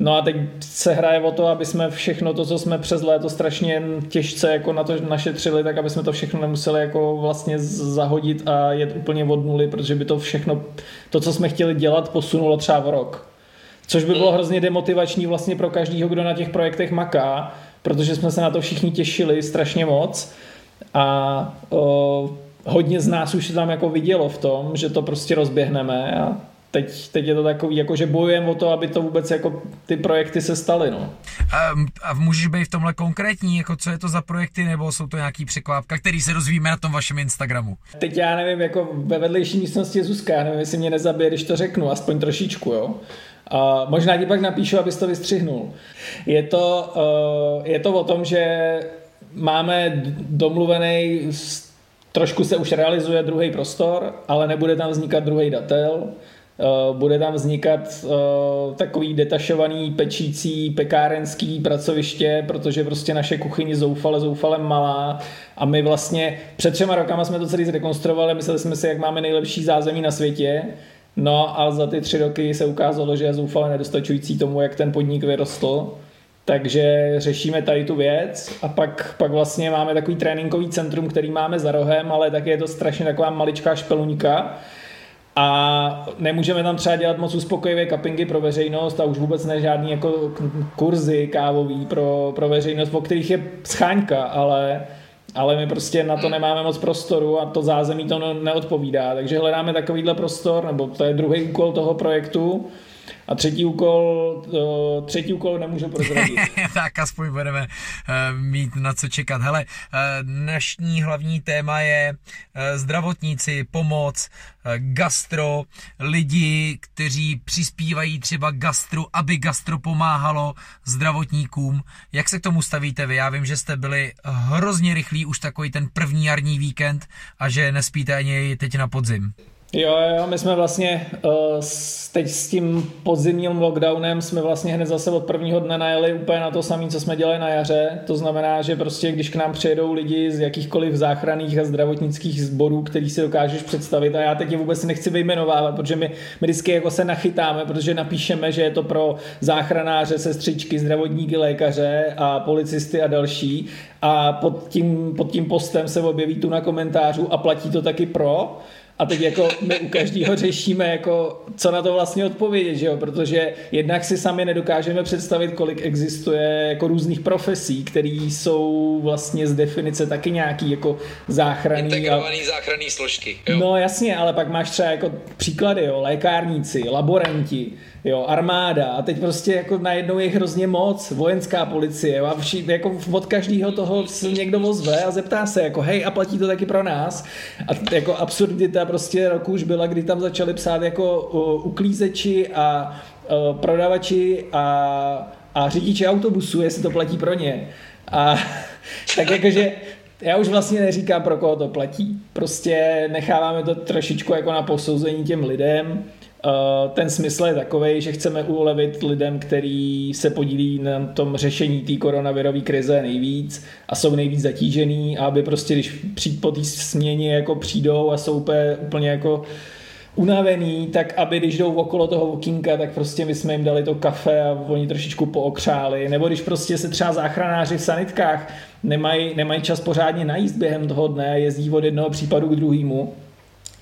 [SPEAKER 4] No a teď se hraje o to, aby jsme všechno to, co jsme přes léto strašně těžce jako na to našetřili, tak aby jsme to všechno nemuseli jako vlastně zahodit a jet úplně od nuly, protože by to všechno, to, co jsme chtěli dělat, posunulo třeba v rok. Což by bylo hrozně demotivační vlastně pro každýho, kdo na těch projektech maká, protože jsme se na to všichni těšili strašně moc a o, hodně z nás už se tam jako vidělo v tom, že to prostě rozběhneme a teď, teď je to takový, jako že bojujeme o to, aby to vůbec jako ty projekty se staly, no.
[SPEAKER 1] A, a můžeš být v tomhle konkrétní, jako co je to za projekty, nebo jsou to nějaký překvápka, který se rozvíjíme na tom vašem Instagramu?
[SPEAKER 4] Teď já nevím, jako ve vedlejší místnosti je Zuzka, já nevím, jestli mě nezabije, když to řeknu, aspoň trošičku, jo. A možná ti pak napíšu, abys to vystřihnul. Je to, uh, je to o tom, že máme domluvený, trošku se už realizuje druhý prostor, ale nebude tam vznikat druhý datel. Uh, bude tam vznikat uh, takový detašovaný pečící pekárenský pracoviště, protože prostě naše kuchyně zoufale, zoufale malá. A my vlastně před třema rokama jsme to celý zrekonstruovali, mysleli jsme si, jak máme nejlepší zázemí na světě. No a za ty tři roky se ukázalo, že je zoufale nedostačující tomu, jak ten podnik vyrostl. Takže řešíme tady tu věc a pak, pak vlastně máme takový tréninkový centrum, který máme za rohem, ale taky je to strašně taková maličká špeluňka a nemůžeme tam třeba dělat moc uspokojivé kapingy pro veřejnost a už vůbec ne žádný jako kurzy kávový pro, pro veřejnost, o kterých je scháňka, ale ale my prostě na to nemáme moc prostoru a to zázemí to neodpovídá. Takže hledáme takovýhle prostor, nebo to je druhý úkol toho projektu. A třetí úkol, třetí úkol nemůžu prozradit. [laughs]
[SPEAKER 1] tak aspoň budeme eh, mít na co čekat. Hele, eh, dnešní hlavní téma je eh, zdravotníci, pomoc, gastro, lidi, kteří přispívají třeba gastru, aby gastro pomáhalo zdravotníkům. Jak se k tomu stavíte vy? Já vím, že jste byli hrozně rychlí už takový ten první jarní víkend a že nespíte ani teď na podzim.
[SPEAKER 4] Jo, jo, my jsme vlastně uh, teď s tím podzimním lockdownem jsme vlastně hned zase od prvního dne najeli úplně na to samé, co jsme dělali na jaře. To znamená, že prostě když k nám přijedou lidi z jakýchkoliv záchranných a zdravotnických sborů, který si dokážeš představit a já teď je vůbec nechci vyjmenovávat, protože my, my vždycky jako se nachytáme, protože napíšeme, že je to pro záchranáře, sestřičky, zdravotníky, lékaře a policisty a další a pod tím, pod tím postem se objeví tu na komentářů a platí to taky pro a teď jako my u každého řešíme, jako, co na to vlastně odpovědět, že jo? protože jednak si sami nedokážeme představit, kolik existuje jako různých profesí, které jsou vlastně z definice taky nějaký jako záchranný.
[SPEAKER 1] Integrovaný a... záchranný složky.
[SPEAKER 4] Jo. No jasně, ale pak máš třeba jako příklady, jo? lékárníci, laboranti, jo, armáda. A teď prostě jako najednou je hrozně moc, vojenská policie. A vši, jako od každého toho se někdo ozve a zeptá se jako hej a platí to taky pro nás? A jako absurdita prostě roku už byla, kdy tam začali psát jako uh, uklízeči a uh, prodavači a, a řidiči autobusu, jestli to platí pro ně. A [laughs] tak jakože já už vlastně neříkám, pro koho to platí. Prostě necháváme to trošičku jako na posouzení těm lidem ten smysl je takový, že chceme ulevit lidem, kteří se podílí na tom řešení té koronavirové krize nejvíc a jsou nejvíc zatížený, aby prostě, když přijít po té směně jako přijdou a jsou úplně, úplně jako unavený, tak aby když jdou okolo toho okýnka, tak prostě my jsme jim dali to kafe a oni trošičku pookřáli. Nebo když prostě se třeba záchranáři v sanitkách nemají, nemají čas pořádně najíst během toho dne, jezdí od jednoho případu k druhému,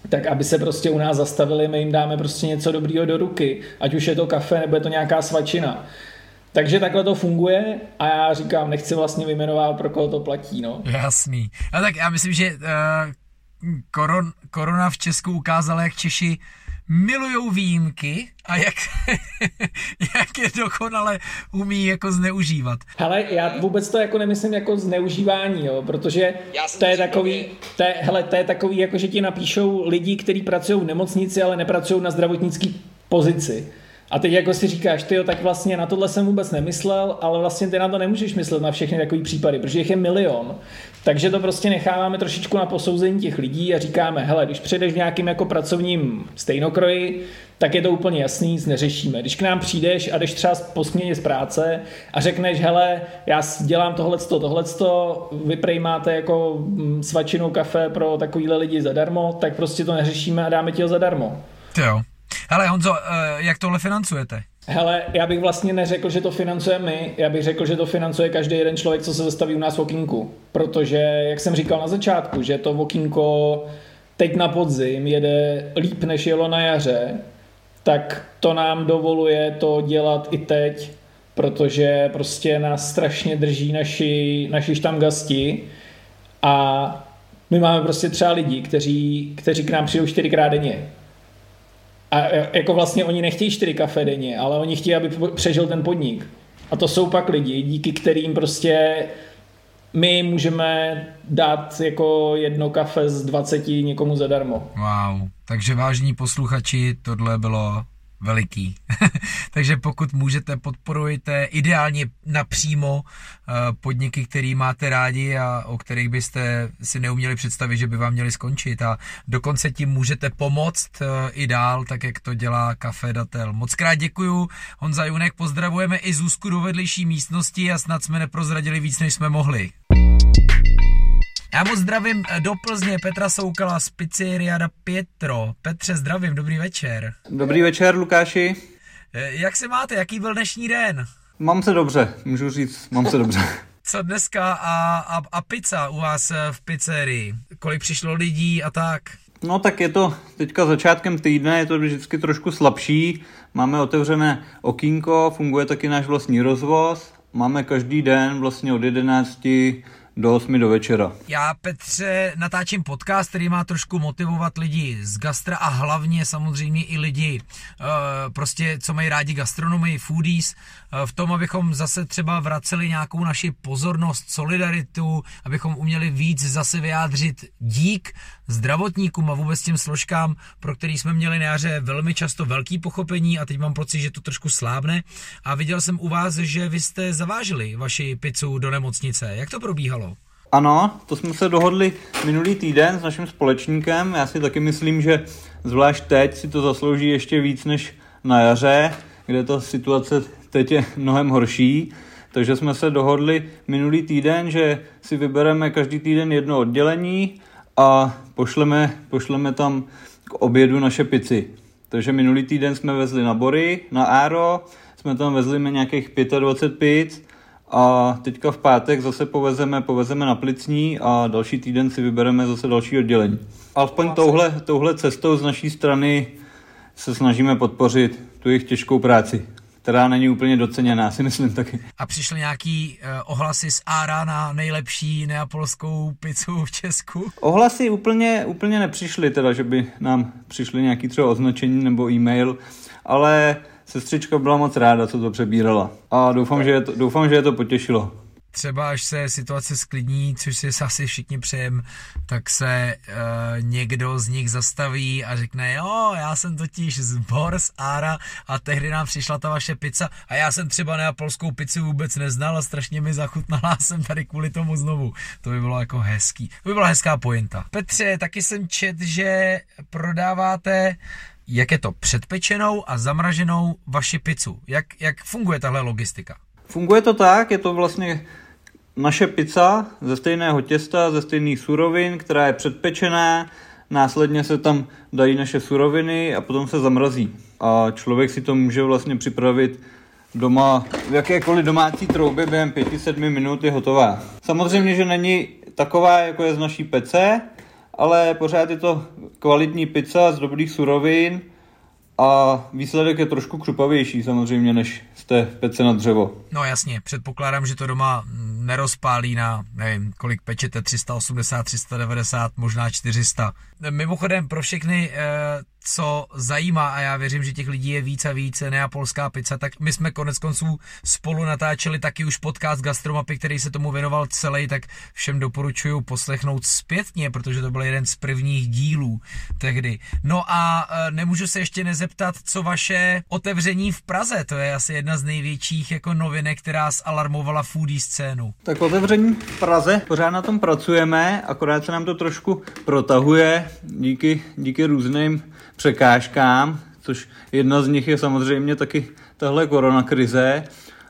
[SPEAKER 4] tak aby se prostě u nás zastavili, my jim dáme prostě něco dobrýho do ruky, ať už je to kafe nebo je to nějaká svačina. Takže takhle to funguje a já říkám, nechci vlastně vyjmenovat, pro koho to platí. No.
[SPEAKER 1] Jasný. A tak já myslím, že uh, koron, korona v Česku ukázala, jak Češi milujou výjimky a jak, [laughs] jak je dokonale umí jako zneužívat.
[SPEAKER 4] Hele, já vůbec to jako nemyslím jako zneužívání, jo, protože to je takový, to je, hele, to je takový, jako že ti napíšou lidi, kteří pracují v nemocnici, ale nepracují na zdravotnické pozici. A teď jako si říkáš, ty tak vlastně na tohle jsem vůbec nemyslel, ale vlastně ty na to nemůžeš myslet na všechny takové případy, protože jich je milion. Takže to prostě necháváme trošičku na posouzení těch lidí a říkáme, hele, když přijdeš v nějakým jako pracovním stejnokroji, tak je to úplně jasný, nic neřešíme. Když k nám přijdeš a jdeš třeba po směně z práce a řekneš, hele, já dělám tohleto, tohleto, vy máte jako mm, svačinou kafe pro takovýhle lidi zadarmo, tak prostě to neřešíme a dáme ti ho zadarmo.
[SPEAKER 1] Jo. Hele Honzo, eh, jak tohle financujete?
[SPEAKER 4] Hele, já bych vlastně neřekl, že to financuje my, já bych řekl, že to financuje každý jeden člověk, co se zastaví u nás v okinku. Protože, jak jsem říkal na začátku, že to okínko teď na podzim jede líp, než jelo na jaře, tak to nám dovoluje to dělat i teď, protože prostě nás strašně drží naši, naši štamgasti a my máme prostě třeba lidi, kteří, kteří k nám přijdou čtyřikrát denně a jako vlastně oni nechtějí čtyři kafe denně, ale oni chtějí, aby přežil ten podnik. A to jsou pak lidi, díky kterým prostě my můžeme dát jako jedno kafe z 20 někomu zadarmo.
[SPEAKER 1] Wow, takže vážní posluchači, tohle bylo veliký. [laughs] Takže pokud můžete, podporujte ideálně napřímo eh, podniky, který máte rádi a o kterých byste si neuměli představit, že by vám měli skončit a dokonce tím můžete pomoct eh, i dál, tak jak to dělá Café Datel. Moc krát děkuju, Honza Junek, pozdravujeme i Zuzku do vedlejší místnosti a snad jsme neprozradili víc, než jsme mohli. Já moc zdravím eh, do Plzně Petra Soukala z pizzeria da Pietro. Petře, zdravím, dobrý večer.
[SPEAKER 5] Dobrý večer, Lukáši.
[SPEAKER 1] Eh, jak se máte, jaký byl dnešní den?
[SPEAKER 5] Mám se dobře, můžu říct, mám se dobře. [laughs]
[SPEAKER 1] Co dneska a, a, a pizza u vás eh, v pizzerii? Kolik přišlo lidí a tak?
[SPEAKER 5] No tak je to teďka začátkem týdne, je to vždycky trošku slabší. Máme otevřené okýnko, funguje taky náš vlastní rozvoz. Máme každý den vlastně od 11 do 8 do večera.
[SPEAKER 1] Já, Petře, natáčím podcast, který má trošku motivovat lidi z gastra a hlavně samozřejmě i lidi, uh, prostě, co mají rádi gastronomii, foodies, uh, v tom, abychom zase třeba vraceli nějakou naši pozornost, solidaritu, abychom uměli víc zase vyjádřit dík zdravotníkům a vůbec těm složkám, pro který jsme měli na jaře velmi často velký pochopení a teď mám pocit, že to trošku slábne. A viděl jsem u vás, že vy jste zavážili vaši pizzu do nemocnice. Jak to probíhalo?
[SPEAKER 5] Ano, to jsme se dohodli minulý týden s naším společníkem. Já si taky myslím, že zvlášť teď si to zaslouží ještě víc než na jaře, kde ta situace teď je mnohem horší. Takže jsme se dohodli minulý týden, že si vybereme každý týden jedno oddělení a pošleme, pošleme tam k obědu naše pici. Takže minulý týden jsme vezli na Bory, na Aero, jsme tam vezli nějakých 25 pic a teďka v pátek zase povezeme, povezeme na Plicní a další týden si vybereme zase další oddělení. Alespoň touhle, touhle cestou z naší strany se snažíme podpořit tu jejich těžkou práci která není úplně doceněná, si myslím taky.
[SPEAKER 1] A přišly nějaký uh, ohlasy z Ára na nejlepší neapolskou pizzu v Česku?
[SPEAKER 5] Ohlasy úplně, úplně nepřišly, teda, že by nám přišly nějaký třeba označení nebo e-mail, ale sestřička byla moc ráda, co to přebírala. A doufám, že je to, doufám, že je to potěšilo
[SPEAKER 1] třeba až se situace sklidní, což si asi všichni přejem, tak se uh, někdo z nich zastaví a řekne, jo, já jsem totiž z Bors, Ára a tehdy nám přišla ta vaše pizza a já jsem třeba neapolskou pizzu vůbec neznal a strašně mi zachutnala jsem tady kvůli tomu znovu. To by bylo jako hezký. To by byla hezká pointa. Petře, taky jsem čet, že prodáváte jak je to předpečenou a zamraženou vaši pizzu. Jak, jak funguje tahle logistika?
[SPEAKER 5] Funguje to tak, je to vlastně naše pizza ze stejného těsta, ze stejných surovin, která je předpečená, následně se tam dají naše suroviny a potom se zamrazí. A člověk si to může vlastně připravit doma v jakékoliv domácí troubě během 5-7 minut je hotová. Samozřejmě, že není taková, jako je z naší pece, ale pořád je to kvalitní pizza z dobrých surovin a výsledek je trošku křupavější samozřejmě, než z té pece na dřevo.
[SPEAKER 1] No jasně, předpokládám, že to doma nerozpálí na, nevím, kolik pečete, 380, 390, možná 400. Mimochodem pro všechny, eh, co zajímá, a já věřím, že těch lidí je víc a víc, neapolská pizza, tak my jsme konec konců spolu natáčeli taky už podcast Gastromapy, který se tomu věnoval celý, tak všem doporučuju poslechnout zpětně, protože to byl jeden z prvních dílů tehdy. No a e, nemůžu se ještě nezeptat, co vaše otevření v Praze, to je asi jedna z největších jako novinek, která zalarmovala foodie scénu.
[SPEAKER 5] Tak otevření v Praze, pořád na tom pracujeme, akorát se nám to trošku protahuje díky, díky různým překážkám, což jedna z nich je samozřejmě taky tahle koronakrize,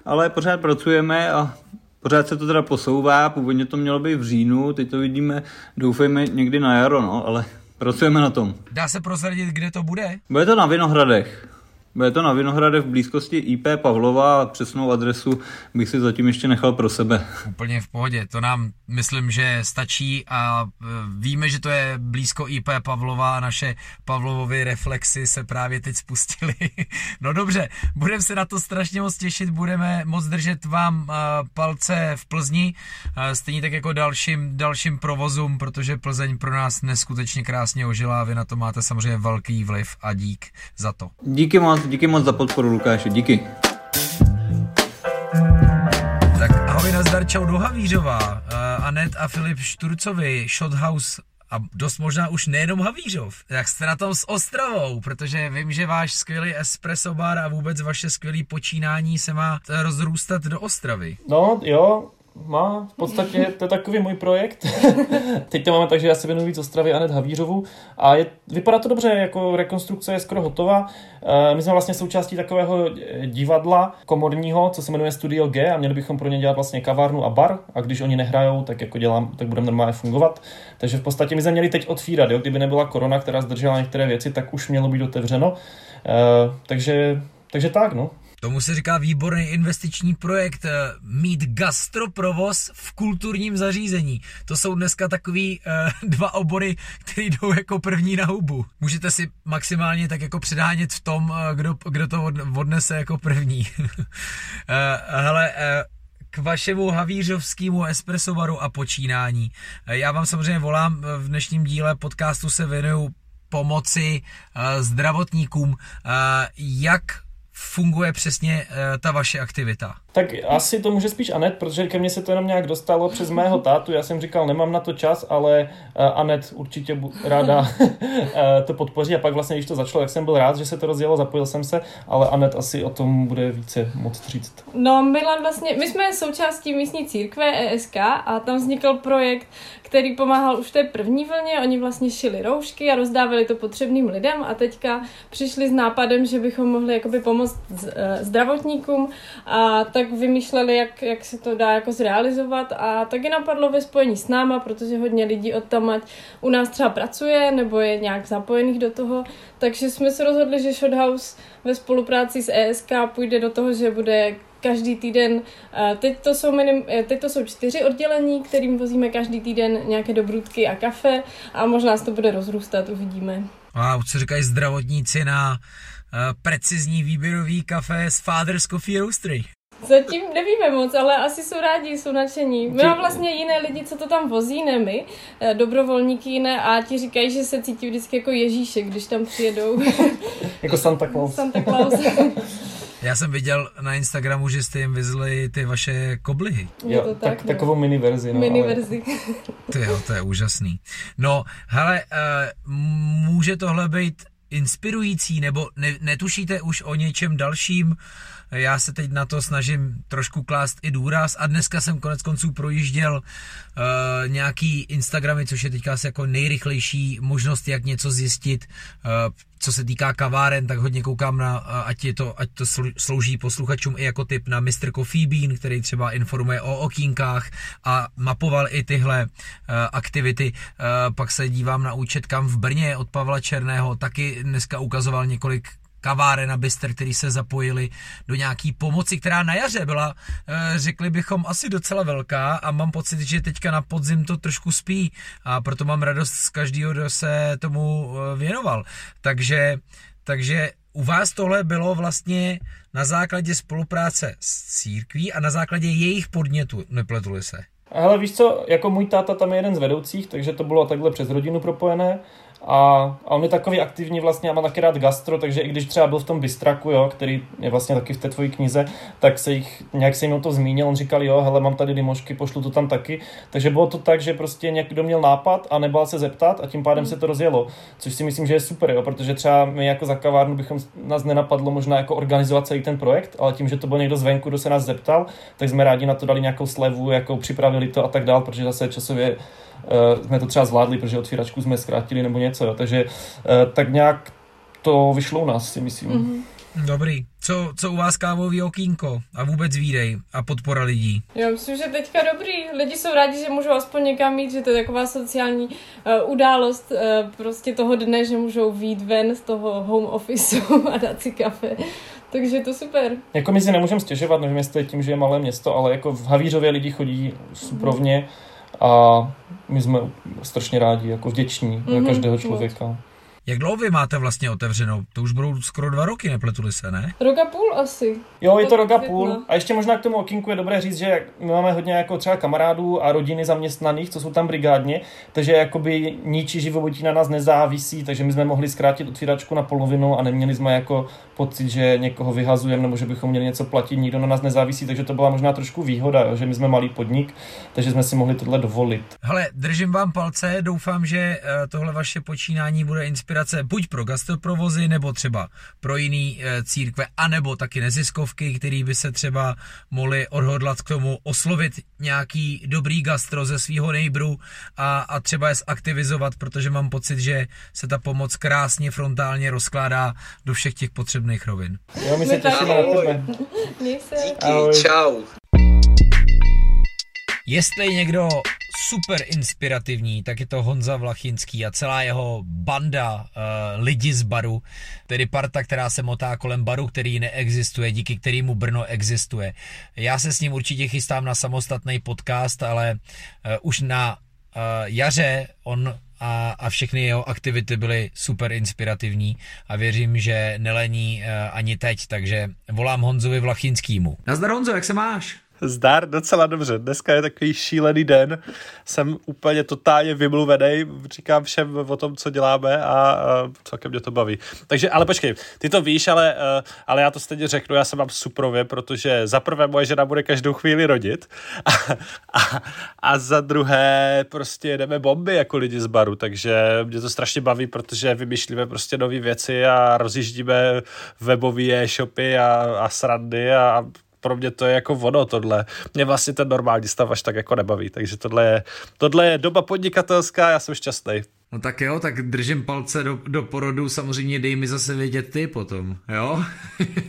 [SPEAKER 5] ale pořád pracujeme a pořád se to teda posouvá, původně to mělo být v říjnu, teď to vidíme, doufejme někdy na jaro, no, ale pracujeme na tom.
[SPEAKER 1] Dá se prozradit, kde to bude?
[SPEAKER 5] Bude to na Vinohradech. Bude to na Vinohrade v blízkosti IP Pavlova a přesnou adresu bych si zatím ještě nechal pro sebe.
[SPEAKER 1] Úplně v pohodě, to nám myslím, že stačí a e, víme, že to je blízko IP Pavlova a naše Pavlovovy reflexy se právě teď spustily. [laughs] no dobře, budeme se na to strašně moc těšit, budeme moc držet vám e, palce v Plzni, e, stejně tak jako dalším, dalším provozům, protože Plzeň pro nás neskutečně krásně ožila a vy na to máte samozřejmě velký vliv a dík za to.
[SPEAKER 5] Díky moc díky moc za podporu, Lukáši, díky.
[SPEAKER 1] Tak ahoj, nazdar, čau do Havířova. Uh, Anet a Filip Šturcovi, Shothouse a dost možná už nejenom Havířov. Jak jste na tom s Ostravou, protože vím, že váš skvělý espresso bar a vůbec vaše skvělé počínání se má rozrůstat do Ostravy.
[SPEAKER 6] No jo, má, v podstatě to je takový můj projekt. [laughs] Teď to máme tak, že já se věnuju víc Ostravě a Havířovu a je, vypadá to dobře, jako rekonstrukce je skoro hotová. Eh, my jsme vlastně součástí takového divadla komorního, co se jmenuje Studio G a měli bychom pro ně dělat vlastně kavárnu a bar a když oni nehrajou, tak jako dělám, tak budeme normálně fungovat. Takže v podstatě my jsme měli teď otvírat, jo? kdyby nebyla korona, která zdržela některé věci, tak už mělo být otevřeno. Uh, takže, takže tak, no.
[SPEAKER 1] Tomu se říká výborný investiční projekt eh, mít gastroprovoz v kulturním zařízení. To jsou dneska takový uh, [laughs] dva obory, které jdou jako první na hubu. Můžete si maximálně tak jako předánět v tom, uh, kdo, kdo to odnese jako první. uh, [laughs] hele, uh, k vašemu havířovskému espresso baru a počínání. Já vám samozřejmě volám, v dnešním díle podcastu se věnuju pomoci zdravotníkům. Jak funguje přesně uh, ta vaše aktivita?
[SPEAKER 6] Tak asi to může spíš Anet, protože ke mně se to jenom nějak dostalo přes mého tátu. Já jsem říkal, nemám na to čas, ale uh, Anet určitě ráda uh, [laughs] to podpoří. A pak vlastně, když to začalo, tak jsem byl rád, že se to rozjelo, zapojil jsem se, ale Anet asi o tom bude více moc říct.
[SPEAKER 7] No, Milan vlastně, my jsme součástí místní církve ESK a tam vznikl projekt, který pomáhal už té první vlně. Oni vlastně šili roušky a rozdávali to potřebným lidem a teďka přišli s nápadem, že bychom mohli jakoby pomoct eh, zdravotníkům a tak vymýšleli, jak, jak se to dá jako zrealizovat a taky napadlo ve spojení s náma, protože hodně lidí od tam u nás třeba pracuje nebo je nějak zapojených do toho, takže jsme se rozhodli, že Shothouse ve spolupráci s ESK půjde do toho, že bude každý týden. Teď to jsou, minim, eh, teď to jsou čtyři oddělení, kterým vozíme každý týden nějaké dobrutky a kafe a možná se to bude rozrůstat, uvidíme.
[SPEAKER 1] A co říkají zdravotníci na uh, precizní výběrový kafe s Father's Coffee Roastery?
[SPEAKER 7] Zatím nevíme moc, ale asi jsou rádi, jsou nadšení. My máme vlastně jiné lidi, co to tam vozí, ne my, eh, dobrovolníky jiné a ti říkají, že se cítí vždycky jako Ježíšek, když tam přijedou. [laughs]
[SPEAKER 6] jako Santa Claus.
[SPEAKER 7] Santa Claus. [laughs]
[SPEAKER 1] Já jsem viděl na Instagramu, že jste jim vyzli ty vaše koblihy.
[SPEAKER 6] Jo, to tak, tak no. takovou mini verzi.
[SPEAKER 7] No, mini ale... verzi. [laughs]
[SPEAKER 1] Ty jo, to je úžasný. No, hele, uh, může tohle být inspirující, nebo ne, netušíte už o něčem dalším, já se teď na to snažím trošku klást i důraz a dneska jsem konec konců projížděl uh, nějaký Instagramy, což je teďka asi jako nejrychlejší možnost, jak něco zjistit. Uh, co se týká kaváren, tak hodně koukám na, ať, je to, ať to slouží posluchačům i jako typ na Mr. Coffee Bean, který třeba informuje o okýnkách a mapoval i tyhle uh, aktivity. Uh, pak se dívám na účet kam v Brně od Pavla Černého, taky dneska ukazoval několik kaváren a bystr, který se zapojili do nějaký pomoci, která na jaře byla, eh, řekli bychom, asi docela velká a mám pocit, že teďka na podzim to trošku spí a proto mám radost z každého, kdo se tomu eh, věnoval. Takže, takže u vás tohle bylo vlastně na základě spolupráce s církví a na základě jejich podnětu, nepletuli se?
[SPEAKER 6] Ale víš co, jako můj táta tam je jeden z vedoucích, takže to bylo takhle přes rodinu propojené. A, a on je takový aktivní vlastně a má taky rád gastro, takže i když třeba byl v tom Bystraku, jo, který je vlastně taky v té tvojí knize, tak se jich, nějak se jim o to zmínil, on říkal, jo, hele, mám tady limošky, pošlu to tam taky. Takže bylo to tak, že prostě někdo měl nápad a nebál se zeptat a tím pádem mm. se to rozjelo, což si myslím, že je super, jo, protože třeba my jako za kavárnu bychom nás nenapadlo možná jako organizovat celý ten projekt, ale tím, že to byl někdo zvenku, kdo se nás zeptal, tak jsme rádi na to dali nějakou slevu, jako připravili to a tak dál, protože zase časově jsme to třeba zvládli, protože otvíračku jsme zkrátili nebo něco, jo. takže uh, tak nějak to vyšlo u nás, si myslím. Mm-hmm.
[SPEAKER 1] Dobrý. Co, co u vás kávový okýnko a vůbec výdej a podpora lidí?
[SPEAKER 7] Já myslím, že teďka dobrý. Lidi jsou rádi, že můžou aspoň někam mít, že to je taková sociální uh, událost uh, prostě toho dne, že můžou výjít ven z toho home officeu [laughs] a dát si kafe. Takže je to super.
[SPEAKER 6] Jako my si nemůžeme stěžovat, nevím, jestli je tím, že je malé město, ale jako v Havířově lidi chodí suprovně. Mm a my jsme strašně rádi, jako vděční mm-hmm. za každého člověka.
[SPEAKER 1] Jak dlouho vy máte vlastně otevřenou? To už budou skoro dva roky, nepletuli se, ne?
[SPEAKER 7] Rok a půl asi.
[SPEAKER 6] Jo, je to rok a půl. A ještě možná k tomu okinku je dobré říct, že my máme hodně jako třeba kamarádů a rodiny zaměstnaných, co jsou tam brigádně, takže jakoby ničí živobytí na nás nezávisí, takže my jsme mohli zkrátit otvíračku na polovinu a neměli jsme jako pocit, že někoho vyhazujeme nebo že bychom měli něco platit, nikdo na nás nezávisí, takže to byla možná trošku výhoda, jo, že my jsme malý podnik, takže jsme si mohli tohle dovolit.
[SPEAKER 1] Hele, držím vám palce, doufám, že eh, tohle vaše počínání bude inspirace buď pro gastroprovozy, nebo třeba pro jiný eh, církve, anebo taky neziskovky, který by se třeba mohli odhodlat k tomu oslovit nějaký dobrý gastro ze svého nejbru a, a třeba je zaktivizovat, protože mám pocit, že se ta pomoc krásně frontálně rozkládá do všech těch potřeb potřebných rovin.
[SPEAKER 6] Jo, my se těšíme na tebe.
[SPEAKER 1] Díky, čau. Jestli někdo super inspirativní, tak je to Honza Vlachinský a celá jeho banda uh, lidi z baru, tedy parta, která se motá kolem baru, který neexistuje, díky kterému Brno existuje. Já se s ním určitě chystám na samostatný podcast, ale uh, už na jaře on a, a všechny jeho aktivity byly super inspirativní a věřím, že nelení uh, ani teď, takže volám Honzovi Vlachinskýmu. Nazdar Honzo, jak se máš?
[SPEAKER 8] Zdar, docela dobře. Dneska je takový šílený den. Jsem úplně totálně vymluvený. Říkám všem o tom, co děláme a, a celkem mě to baví. Takže, ale počkej, ty to víš, ale, eh, ale já to stejně řeknu, já jsem mám suprově, protože za prvé moje žena bude každou chvíli rodit a, a, a za druhé prostě jedeme bomby jako lidi z baru, takže mě to strašně baví, protože vymýšlíme prostě nové věci a rozjíždíme webové e-shopy a, a srandy a pro mě to je jako vono tohle. Mě vlastně ten normální stav až tak jako nebaví, takže tohle je, tohle je doba podnikatelská, já jsem šťastný.
[SPEAKER 1] No tak jo, tak držím palce do, do porodu, samozřejmě dej mi zase vědět ty potom, jo?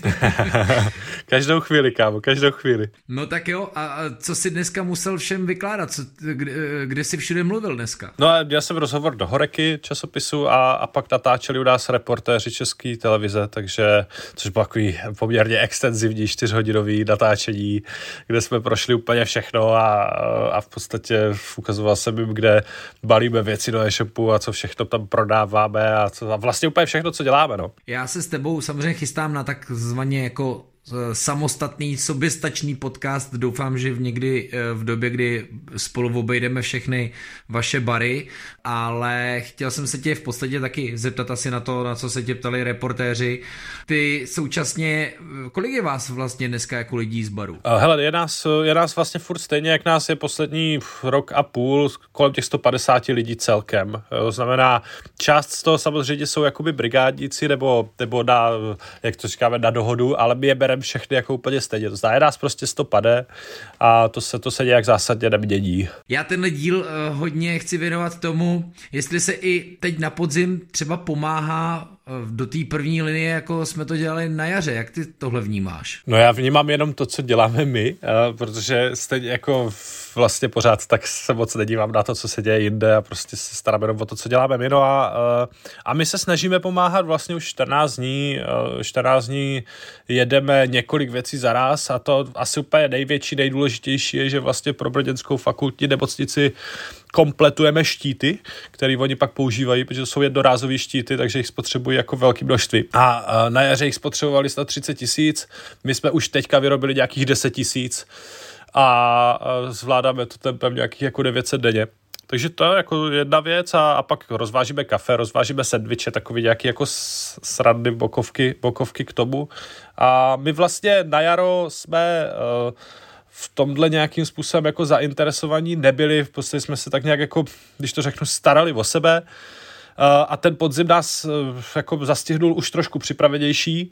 [SPEAKER 1] [laughs]
[SPEAKER 8] každou chvíli, kámo, každou chvíli.
[SPEAKER 1] No tak jo, a, a co si dneska musel všem vykládat, co, kde, kde jsi všude mluvil dneska?
[SPEAKER 8] No a já jsem rozhovor do Horeky časopisu a, a pak natáčeli u nás reportéři české televize, takže, což bylo takový poměrně extenzivní čtyřhodinový natáčení, kde jsme prošli úplně všechno a, a v podstatě ukazoval jsem jim, kde balíme věci do e-shopu a co všechno tam prodáváme a, co, a vlastně úplně všechno, co děláme. No.
[SPEAKER 1] Já se s tebou samozřejmě chystám na takzvaně jako samostatný, soběstačný podcast. Doufám, že v někdy eh, v době, kdy spolu obejdeme všechny vaše bary, ale chtěl jsem se tě v podstatě taky zeptat asi na to, na co se tě ptali reportéři. Ty současně, eh, kolik je vás vlastně dneska jako lidí z baru?
[SPEAKER 8] Hele, je nás, je nás vlastně furt stejně, jak nás je poslední rok a půl, kolem těch 150 lidí celkem. To znamená, část z toho samozřejmě jsou jakoby brigádníci nebo, nebo na, jak to říkáme, na dohodu, ale my je bereme bereme všechny jako úplně stejně. To znamená, nás prostě stopade a to se, to se nějak zásadně nemění.
[SPEAKER 1] Já tenhle díl uh, hodně chci věnovat tomu, jestli se i teď na podzim třeba pomáhá do té první linie, jako jsme to dělali na jaře. Jak ty tohle vnímáš?
[SPEAKER 8] No já vnímám jenom to, co děláme my, protože stejně jako vlastně pořád tak se moc nedívám na to, co se děje jinde a prostě se staráme jenom o to, co děláme my. No a, a my se snažíme pomáhat vlastně už 14 dní. 14 dní jedeme několik věcí za raz a to asi úplně největší, nejdůležitější je, že vlastně pro Brněnskou fakultní nemocnici kompletujeme štíty, které oni pak používají, protože jsou jednorázové štíty, takže jich spotřebují jako velké množství. A na jaře jich spotřebovali 130 tisíc, my jsme už teďka vyrobili nějakých 10 tisíc a zvládáme to tempem nějakých jako 900 denně. Takže to je jako jedna věc a, a pak rozvážíme kafe, rozvážíme sendviče, takový nějaký jako srandy bokovky, bokovky k tomu. A my vlastně na jaro jsme uh, v tomhle nějakým způsobem jako zainteresovaní nebyli, v podstatě jsme se tak nějak jako, když to řeknu, starali o sebe a ten podzim nás e, jako zastihnul už trošku připravenější.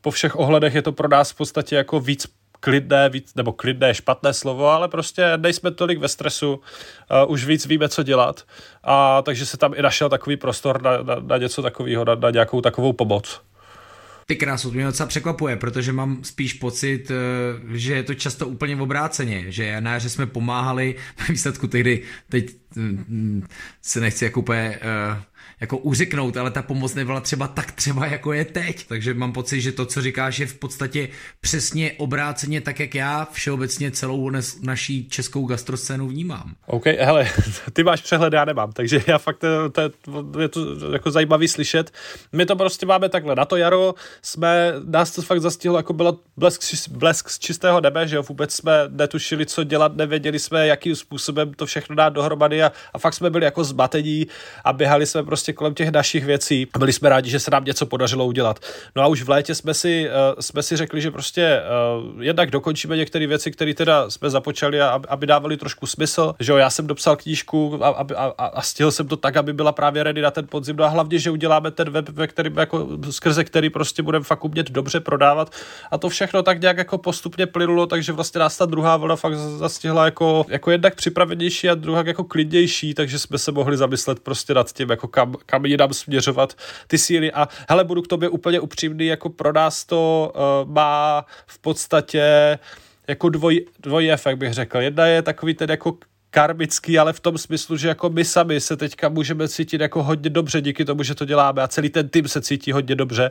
[SPEAKER 8] Po všech ohledech je to pro nás v podstatě jako víc klidné, víc, nebo klidné špatné slovo, ale prostě nejsme tolik ve stresu, uh, už víc víme, co dělat a takže se tam i našel takový prostor na, na, na něco takového, na, na nějakou takovou pomoc.
[SPEAKER 1] Ty krásu, to mě docela překvapuje, protože mám spíš pocit, eh, že je to často úplně v obráceně, že na jaře jsme pomáhali, [laughs] výsledku tehdy, teď mm, se nechci jako úplně uh, jako uřeknout, ale ta pomoc nebyla třeba tak třeba, jako je teď. Takže mám pocit, že to, co říkáš, je v podstatě přesně obráceně tak, jak já všeobecně celou naší českou gastroscénu vnímám.
[SPEAKER 8] OK, hele, [laughs] ty máš přehled, já nemám, takže já fakt, to, to, je to jako zajímavý slyšet. My to prostě máme takhle, na to jaro jsme, nás to fakt zastihlo, jako bylo blesk, blesk z čistého nebe, že jo, vůbec jsme netušili, co dělat, nevěděli jsme, jakým způsobem to všechno dát dohromady a, a fakt jsme byli jako zbatení a běhali jsme prostě prostě kolem těch našich věcí byli jsme rádi, že se nám něco podařilo udělat. No a už v létě jsme si, uh, jsme si řekli, že prostě uh, jednak dokončíme některé věci, které teda jsme započali, aby dávali trošku smysl, že jo, já jsem dopsal knížku a, a, a, a stihl jsem to tak, aby byla právě ready na ten podzim, no a hlavně, že uděláme ten web, ve kterým jako skrze který prostě budeme fakt umět dobře prodávat. A to všechno tak nějak jako postupně plynulo, takže vlastně nás ta druhá vlna fakt zastihla jako, jako jednak připravenější a druhá jako klidnější, takže jsme se mohli zamyslet prostě nad tím, jako kam, kam jinam směřovat ty síly a hele, budu k tobě úplně upřímný, jako pro nás to uh, má v podstatě jako dvoj, dvoj efekt, bych řekl. Jedna je takový ten jako karmický, ale v tom smyslu, že jako my sami se teďka můžeme cítit jako hodně dobře díky tomu, že to děláme a celý ten tým se cítí hodně dobře.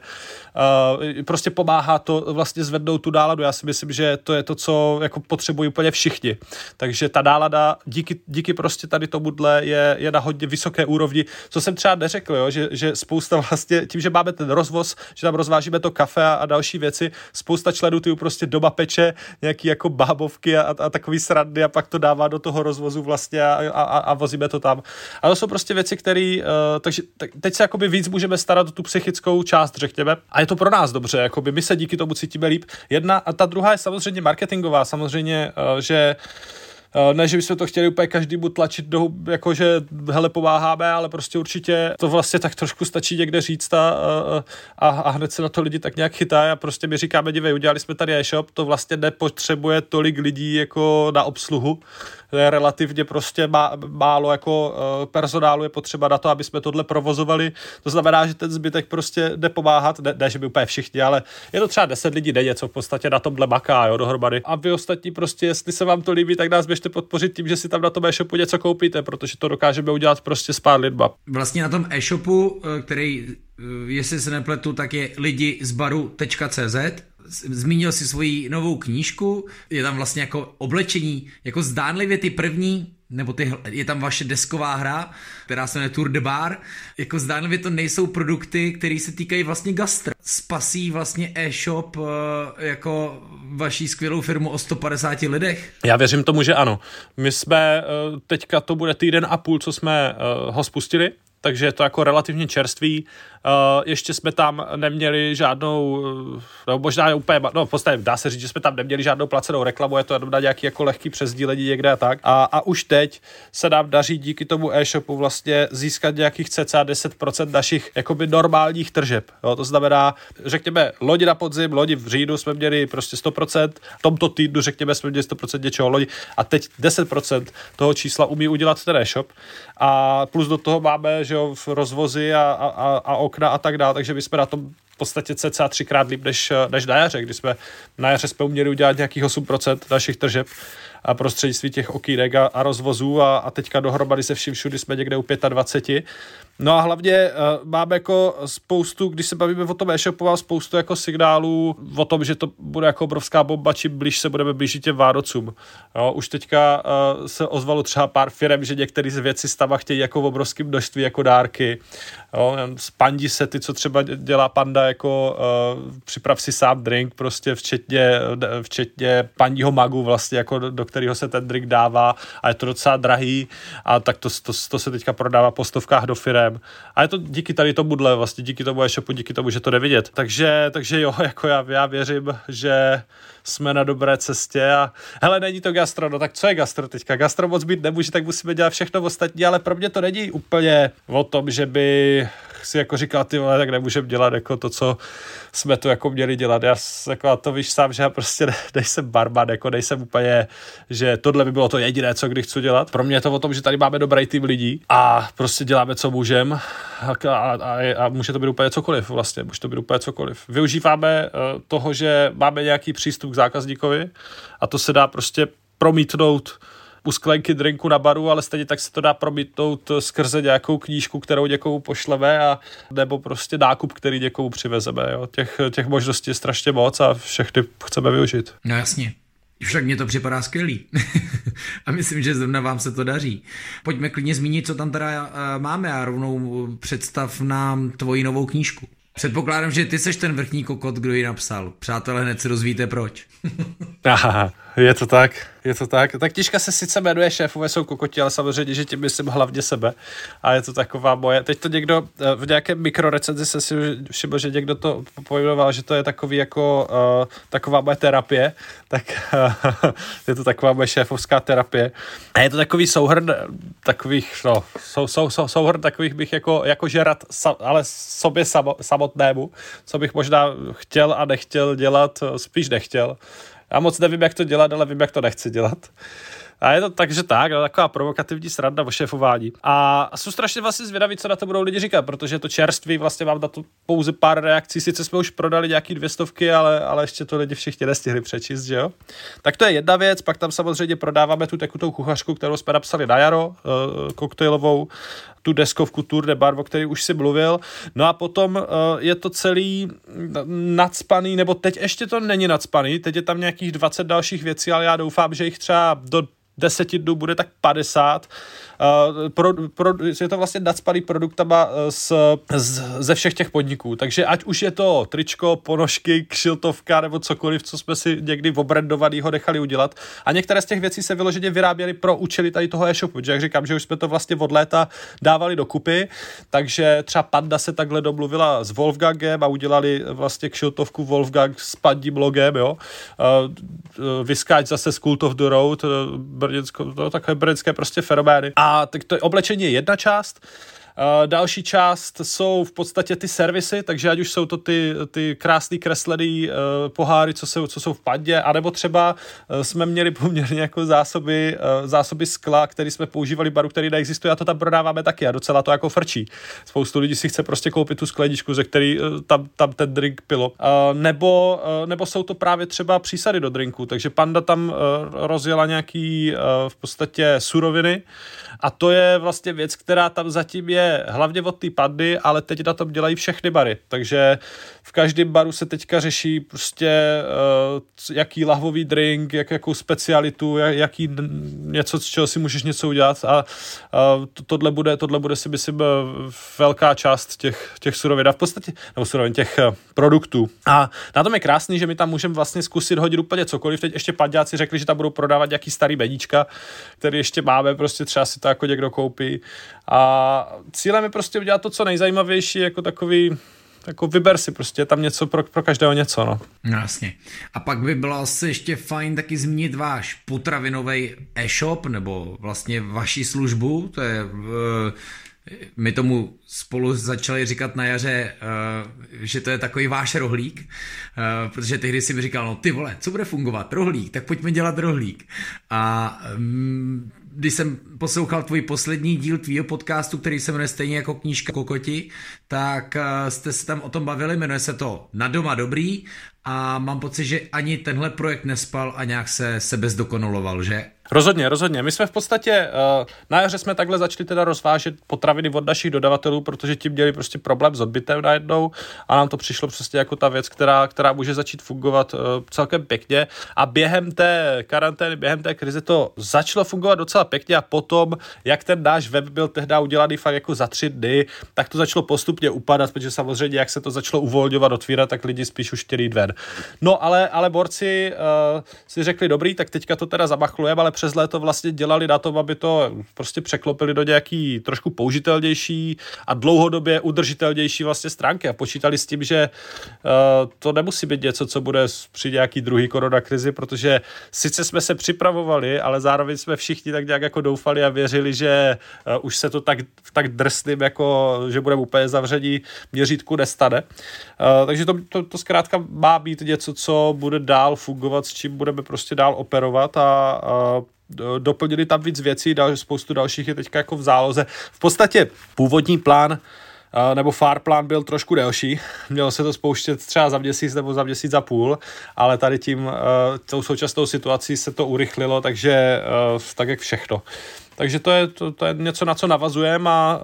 [SPEAKER 8] Uh, prostě pomáhá to vlastně zvednout tu náladu. Já si myslím, že to je to, co jako potřebují úplně všichni. Takže ta nálada díky, díky prostě tady tomuhle je, je na hodně vysoké úrovni, co jsem třeba neřekl, jo, že, že spousta vlastně, tím, že máme ten rozvoz, že tam rozvážíme to kafe a, a další věci, spousta členů ty prostě doma peče nějaký jako bábovky a, a takový srandy a pak to dává do toho rozvozu vozu vlastně a, a, a vozíme to tam. A to jsou prostě věci, které, uh, takže tak, teď se jakoby víc můžeme starat o tu psychickou část, řekněme. A je to pro nás dobře, jakoby my se díky tomu cítíme líp. Jedna a ta druhá je samozřejmě marketingová, samozřejmě, uh, že ne, že bychom to chtěli úplně každému tlačit do, jako že hele, pomáháme, ale prostě určitě to vlastně tak trošku stačí někde říct a, a, a hned se na to lidi tak nějak chytají a prostě my říkáme, dívej, udělali jsme tady e-shop, to vlastně nepotřebuje tolik lidí jako na obsluhu, je relativně prostě má, málo jako uh, personálu je potřeba na to, aby jsme tohle provozovali. To znamená, že ten zbytek prostě jde pomáhat, ne, ne že by úplně všichni, ale je to třeba 10 lidí denně, co v podstatě na tomhle maká, jo, dohromady. A vy ostatní prostě, jestli se vám to líbí, tak nás běžte podpořit tím, že si tam na tom e-shopu něco koupíte, protože to dokážeme udělat prostě s pár lidma.
[SPEAKER 1] Vlastně na tom e-shopu, eh, který, eh, jestli se nepletu, tak je lidi z baru.cz, zmínil si svoji novou knížku, je tam vlastně jako oblečení, jako zdánlivě ty první nebo ty, je tam vaše desková hra, která se jmenuje Tour de Bar. Jako zdánlivě to nejsou produkty, které se týkají vlastně gastra. Spasí vlastně e-shop eh, jako vaší skvělou firmu o 150 lidech?
[SPEAKER 8] Já věřím tomu, že ano. My jsme, eh, teďka to bude týden a půl, co jsme eh, ho spustili, takže je to jako relativně čerstvý. Uh, ještě jsme tam neměli žádnou, no možná úplně, no v podstatě dá se říct, že jsme tam neměli žádnou placenou reklamu, je to jenom na nějaký jako lehký přesdílení někde a tak. A, a už teď se nám daří díky tomu e-shopu vlastně získat nějakých cca 10% našich jakoby normálních tržeb. Jo? To znamená, řekněme, lodi na podzim, lodi v říjnu jsme měli prostě 100%, v tomto týdnu řekněme jsme měli 100% něčeho lodi a teď 10% toho čísla umí udělat ten e-shop a plus do toho máme, že jo, v rozvozy a, a, a okna a tak dále, takže my jsme na tom v podstatě cca třikrát líp než, než na jaře, kdy jsme na jaře jsme uměli udělat nějakých 8% našich tržeb a prostřednictví těch okýnek a, a rozvozů a, a teďka dohromady se vším všudy jsme někde u 25. No a hlavně uh, máme jako spoustu, když se bavíme o tom e-shopu, mám spoustu jako signálů o tom, že to bude jako obrovská bomba, čím blíž se budeme blížit těm Vánocům. Jo, už teďka uh, se ozvalo třeba pár firm, že některé z věci stava chtějí jako v obrovském množství jako dárky. Jo, spandi se ty, co třeba dělá panda, jako uh, připrav si sám drink, prostě včetně, včetně pandího magu vlastně, jako do, do kterého se ten drink dává a je to docela drahý a tak to, to, to se teďka prodává po stovkách do firem. A je to díky tady tomuhle, vlastně díky tomu e-shopu, díky tomu, že to jde vidět. Takže, takže jo, [laughs] jako já, já věřím, že jsme na dobré cestě a hele, není to gastro, no tak co je gastro teďka? Gastro moc být nemůže, tak musíme dělat všechno ostatní, ale pro mě to není úplně o tom, že by si jako říkal, ty vole, tak nemůžeme dělat jako to, co jsme tu jako měli dělat. Já jako to víš sám, že já prostě nejsem barman, jako nejsem úplně, že tohle by bylo to jediné, co kdy chci dělat. Pro mě je to o tom, že tady máme dobrý tým lidí a prostě děláme, co můžeme a, a, a, a, může to být úplně cokoliv vlastně, může to být úplně cokoliv. Využíváme uh, toho, že máme nějaký přístup k zákazníkovi a to se dá prostě promítnout u sklenky drinku na baru, ale stejně tak se to dá promítnout skrze nějakou knížku, kterou někomu pošleme a nebo prostě nákup, který někomu přivezeme. Jo. Těch, těch možností je strašně moc a všechny chceme využít.
[SPEAKER 1] No jasně. Však mně to připadá skvělý. [laughs] a myslím, že zrovna vám se to daří. Pojďme klidně zmínit, co tam teda uh, máme a rovnou představ nám tvoji novou knížku. Předpokládám, že ty seš ten vrchní kokot, kdo ji napsal. Přátelé, hned se dozvíte proč. [laughs] [laughs]
[SPEAKER 8] Je to tak, je to tak. Tak knižka se sice jmenuje Šéfové jsou kokoti, ale samozřejmě, že tím myslím hlavně sebe. A je to taková moje. Teď to někdo eh, v nějaké mikrorecenzi se si všiml, že někdo to pojmenoval, že to je takový jako uh, taková moje terapie. Tak uh, [laughs] je to taková moje šéfovská terapie. A je to takový souhrn takových, no, sou, sou, sou, souhrn takových bych jako, jako žerat, ale sobě samo, samotnému, co bych možná chtěl a nechtěl dělat, spíš nechtěl. Já moc nevím, jak to dělat, ale vím, jak to nechci dělat. A je to takže tak, no, taková provokativní sranda o šéfování. A jsou strašně vlastně zvědaví, co na to budou lidi říkat, protože to čerství, vlastně mám na to pouze pár reakcí, sice jsme už prodali nějaký dvě stovky, ale, ale ještě to lidi všichni nestihli přečíst, že jo. Tak to je jedna věc, pak tam samozřejmě prodáváme tu tekutou kuchařku, kterou jsme napsali na jaro, uh, koktejlovou, tu deskovku Tour de Bar, o který už si mluvil. No a potom uh, je to celý nadspaný, nebo teď ještě to není nadspaný, teď je tam nějakých 20 dalších věcí, ale já doufám, že jich třeba do deseti dnů bude tak 50. Uh, pro, pro, je to vlastně nadspaný produktama eh, z, z, ze všech těch podniků. Takže ať už je to tričko, ponožky, kšiltovka nebo cokoliv, co jsme si někdy obrandovanýho nechali udělat. A některé z těch věcí se vyloženě vyráběly pro účely tady toho e-shopu. že jak říkám, že už jsme to vlastně od léta dávali dokupy, takže třeba Panda se takhle domluvila s Wolfgangem a udělali vlastně kšiltovku Wolfgang s Pandí blogem, jo. Uh, Vyskáč zase z Cult of the Road, brněnsko, to takové brněnské prostě fenomény. A tak to oblečení je jedna část, další část jsou v podstatě ty servisy, takže ať už jsou to ty, ty krásný kreslený uh, poháry, co jsou, co jsou v padě, anebo třeba uh, jsme měli poměrně jako zásoby, zásoby skla, který jsme používali baru, který neexistuje a to tam prodáváme taky a docela to jako frčí. Spoustu lidí si chce prostě koupit tu skleničku, ze který tam, tam ten drink pilo. Nebo, nebo jsou to právě třeba přísady do drinku, takže Panda tam rozjela nějaký v podstatě suroviny, a to je vlastně věc, která tam zatím je hlavně od té pandy, ale teď na tom dělají všechny bary. Takže v každém baru se teďka řeší prostě uh, jaký lahvový drink, jak, jakou specialitu, jak, jaký něco, z čeho si můžeš něco udělat a uh, to, tohle, bude, tohle bude si myslím eh, velká část těch, těch surovin a v podstatě, nebo surovin těch uh, produktů. A na tom je krásný, že my tam můžeme vlastně zkusit hodit úplně cokoliv. Teď ještě pandáci řekli, že tam budou prodávat nějaký starý bedíčka, který ještě máme, prostě třeba si to jako někdo koupí. A cílem je prostě udělat to, co nejzajímavější, jako takový jako vyber si prostě tam něco pro, pro každého něco, no.
[SPEAKER 1] no. Jasně. A pak by bylo asi ještě fajn taky zmínit váš potravinový e-shop, nebo vlastně vaši službu, to je uh, my tomu spolu začali říkat na jaře, uh, že to je takový váš rohlík, uh, protože tehdy si mi říkal, no ty vole, co bude fungovat, rohlík, tak pojďme dělat rohlík. A um, když jsem poslouchal tvůj poslední díl tvýho podcastu, který se jmenuje stejně jako knížka Kokoti, tak uh, jste se tam o tom bavili, jmenuje se to Na doma dobrý a mám pocit, že ani tenhle projekt nespal a nějak se sebe zdokonaloval, že?
[SPEAKER 8] Rozhodně, rozhodně. My jsme v podstatě, uh, na jaře jsme takhle začali teda rozvážet potraviny od našich dodavatelů, protože ti měli prostě problém s odbytem najednou a nám to přišlo prostě jako ta věc, která, která může začít fungovat uh, celkem pěkně a během té karantény, během té krize to začalo fungovat docela pěkně a potom, jak ten náš web byl tehdy udělaný fakt jako za tři dny, tak to začalo postupně upadat, protože samozřejmě, jak se to začalo uvolňovat, otvírat, tak lidi spíš už chtěli jít ven. No ale, ale borci uh, si řekli, dobrý, tak teďka to teda zamachlujeme, ale přes léto vlastně dělali na tom, aby to prostě překlopili do nějaký trošku použitelnější a dlouhodobě udržitelnější vlastně stránky a počítali s tím, že uh, to nemusí být něco, co bude při nějaký druhý koronakrizi, protože sice jsme se připravovali, ale zároveň jsme všichni tak nějak jako doufali a věřili, že uh, už se to tak, tak drsným, jako že budeme úplně zavření měřítku nestane. Uh, takže to, to, to zkrátka má být něco, co bude dál fungovat, s čím budeme prostě dál operovat a, a doplnili tam víc věcí, dal, spoustu dalších je teďka jako v záloze. V podstatě původní plán nebo far plán byl trošku delší, [laughs] mělo se to spouštět třeba za měsíc nebo za měsíc a půl, ale tady tím, tou současnou situací se to urychlilo, takže tak jak všechno. Takže to je, to, to je něco, na co navazujeme a,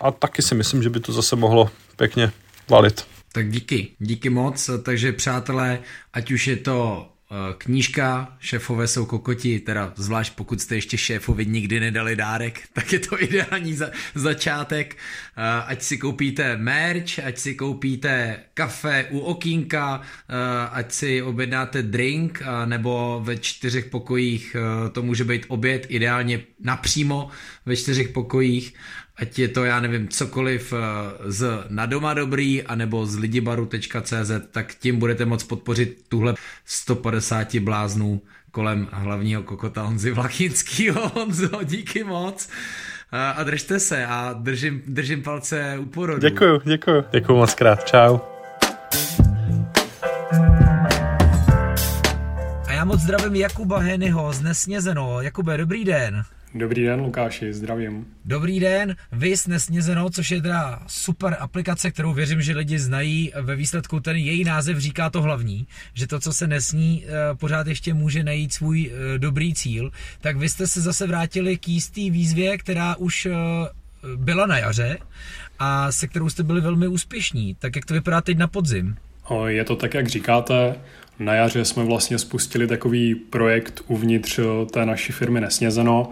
[SPEAKER 8] a taky si myslím, že by to zase mohlo pěkně valit.
[SPEAKER 1] Tak díky, díky moc, takže přátelé, ať už je to Eh, knížka Šéfové jsou kokoti, teda zvlášť pokud jste ještě šéfovi nikdy nedali dárek, [laughs] tak je to ideální za, začátek. Eh, ať si koupíte merch, ať si koupíte kafe u okýnka, eh, ať si objednáte drink, nebo ve čtyřech pokojích to může být oběd, ideálně napřímo ve čtyřech pokojích ať je to, já nevím, cokoliv eh, z na doma dobrý, anebo z lidibaru.cz, tak tím budete moct podpořit tuhle 150 bláznů kolem hlavního kokota Honzy Vlachinskýho. [laughs] Honzo, díky moc. Eh, a držte se a držím, držím palce u porodu.
[SPEAKER 8] Děkuju, děkuju. Děkuju moc krát. Čau.
[SPEAKER 1] A já moc zdravím Jakuba Henyho z Nesnězeno. Jakube, dobrý den.
[SPEAKER 9] Dobrý den, Lukáši, zdravím.
[SPEAKER 1] Dobrý den, vy Nesnězeno, což je teda super aplikace, kterou věřím, že lidi znají. Ve výsledku ten její název říká to hlavní, že to, co se nesní, eh, pořád ještě může najít svůj eh, dobrý cíl. Tak vy jste se zase vrátili k jistý výzvě, která už eh, byla na jaře a se kterou jste byli velmi úspěšní. Tak jak to vypadá teď na podzim?
[SPEAKER 9] Je to tak, jak říkáte. Na jaře jsme vlastně spustili takový projekt uvnitř té naší firmy Nesnězeno,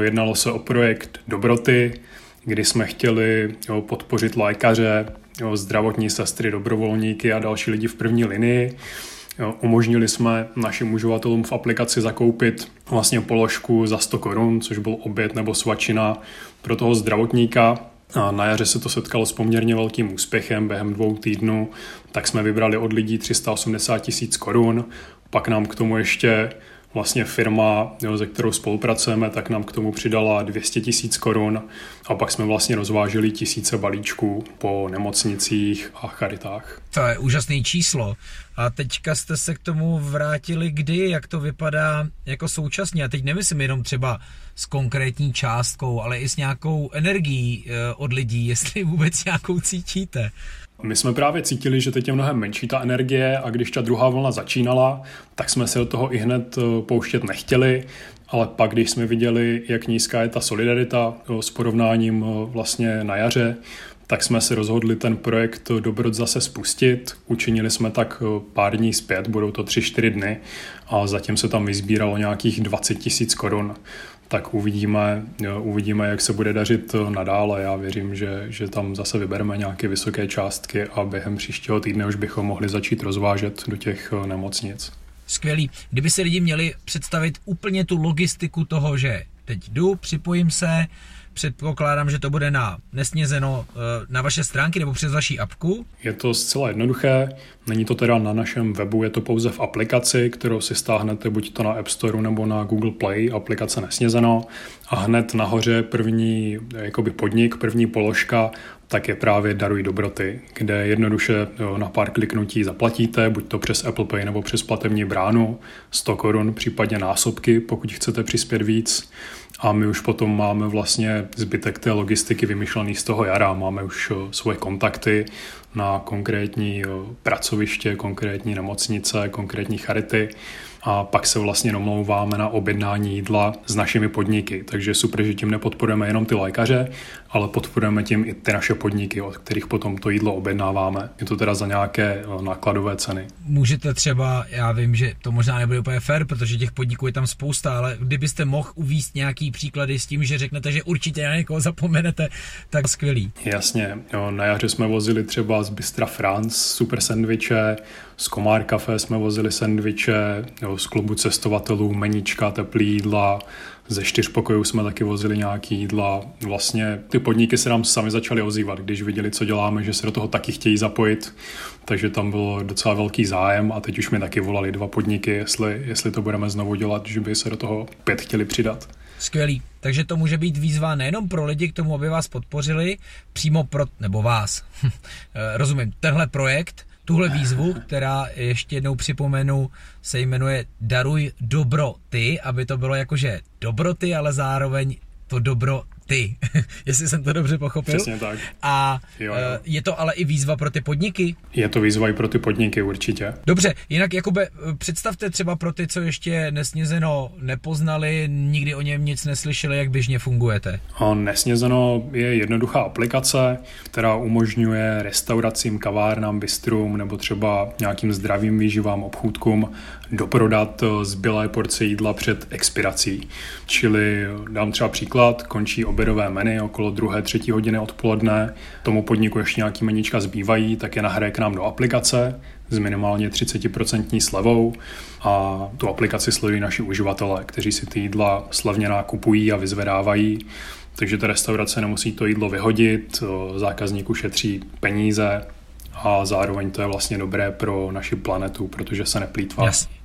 [SPEAKER 9] jednalo se o projekt Dobroty, kdy jsme chtěli podpořit lékaře, zdravotní sestry, dobrovolníky a další lidi v první linii. Umožnili jsme našim uživatelům v aplikaci zakoupit vlastně položku za 100 korun, což byl oběd nebo svačina pro toho zdravotníka. A na jaře se to setkalo s poměrně velkým úspěchem během dvou týdnů, tak jsme vybrali od lidí 380 tisíc korun, pak nám k tomu ještě vlastně firma, jo, ze kterou spolupracujeme, tak nám k tomu přidala 200 tisíc korun a pak jsme vlastně rozvážili tisíce balíčků po nemocnicích a charitách.
[SPEAKER 1] To je úžasné číslo. A teďka jste se k tomu vrátili kdy, jak to vypadá jako současně. A teď nemyslím jenom třeba s konkrétní částkou, ale i s nějakou energií eh, od lidí, [laughs] jestli vůbec nějakou cítíte.
[SPEAKER 9] My jsme právě cítili, že teď je mnohem menší ta energie a když ta druhá vlna začínala, tak jsme se do toho i hned eh, pouštět nechtěli, ale pak, když jsme viděli, jak nízká je ta solidarita eh, s porovnáním eh, vlastně na jaře, tak jsme se rozhodli ten projekt Dobrod zase spustit. Učinili jsme tak pár dní zpět, budou to 3-4 dny a zatím se tam vyzbíralo nějakých 20 tisíc korun tak uvidíme, uvidíme, jak se bude dařit nadále. Já věřím, že, že tam zase vybereme nějaké vysoké částky a během příštího týdne už bychom mohli začít rozvážet do těch eh, nemocnic.
[SPEAKER 1] Skvělý. Kdyby se lidi měli představit úplně tu logistiku toho, že teď jdu, připojím se, Předpokládám, že to bude na nesnězeno eh, na vaše stránky nebo přes vaší apku.
[SPEAKER 9] Je to zcela jednoduché, není to teda na našem webu, je to pouze v aplikaci, kterou si stáhnete buď to na App Store nebo na Google Play, aplikace Nesnězeno. A hned nahoře první jakoby podnik, první položka, tak je právě Daruj dobroty, kde jednoduše na pár kliknutí zaplatíte, buď to přes Apple Pay nebo přes platební bránu, 100 korun, případně násobky, pokud chcete přispět víc a my už potom máme vlastně zbytek té logistiky vymyšlený z toho jara. Máme už eh, svoje kontakty, na konkrétní pracoviště, konkrétní nemocnice, konkrétní charity a pak se vlastně domlouváme na objednání jídla s našimi podniky. Takže super, že tím nepodporujeme jenom ty lékaře, ale podporujeme tím i ty naše podniky, od kterých potom to jídlo objednáváme. Je to teda za nějaké eh, nákladové ceny.
[SPEAKER 1] Můžete třeba, já vím, že to možná nebude úplně fair, protože těch podniků je tam spousta, ale kdybyste mohl uvíst nějaký příklady s tím, že řeknete, že určitě na někoho zapomenete, tak skvělý.
[SPEAKER 9] Jasně, jo, na jaře jsme vozili třeba z Bystra France super sendviče, z Komár Café jsme vozili sendviče, jo, z klubu cestovatelů menička, teplý jídla, ze čtyř pokojů jsme taky vozili nějaký jídla. Vlastně ty podniky se nám sami začaly ozývat, když viděli, co děláme, že se do toho taky chtějí zapojit. Takže tam bylo docela velký zájem a teď už mi taky volali dva podniky, jestli, jestli to budeme znovu dělat, že by se do toho pět chtěli přidat.
[SPEAKER 1] Skvělý. Takže to může být výzva nejenom pro lidi k tomu, aby vás podpořili, přímo pro, nebo vás. [laughs] Rozumím, tenhle projekt, tuhle výzvu, která ještě jednou připomenu, se jmenuje Daruj dobro ty, aby to bylo jakože dobroty, ale zároveň to dobro ty, [laughs] jestli jsem to dobře pochopil.
[SPEAKER 9] Přesně tak.
[SPEAKER 1] A jo, jo. Eh, je to ale i výzva pro ty podniky?
[SPEAKER 9] Je to výzva i pro ty podniky, určitě.
[SPEAKER 1] Dobře, jinak Jakube, eh, představte třeba pro ty, co ještě Nesnězeno nepoznali, nikdy o něm nic neslyšeli, jak běžně fungujete.
[SPEAKER 9] A Nesnězeno je jednoduchá aplikace, která umožňuje restauracím, kavárnám, bistrům nebo třeba nějakým zdravým výživám, obchůdkům doprodat eh, zbylé porce jídla před expirací. Čili dám třeba příklad, končí obědové menu okolo druhé, třetí hodiny odpoledne, tomu podniku ještě nějaký menička zbývají, tak je nahraje k nám do aplikace s minimálně 30% slevou a tu aplikaci sledují naši uživatelé, kteří si ty jídla slavně nakupují a vyzvedávají. Takže ta restaurace nemusí to jídlo vyhodit, eh, zákazník ušetří peníze a zároveň to je vlastně dobré pro naši planetu, protože se neplýtvá.
[SPEAKER 1] Jasně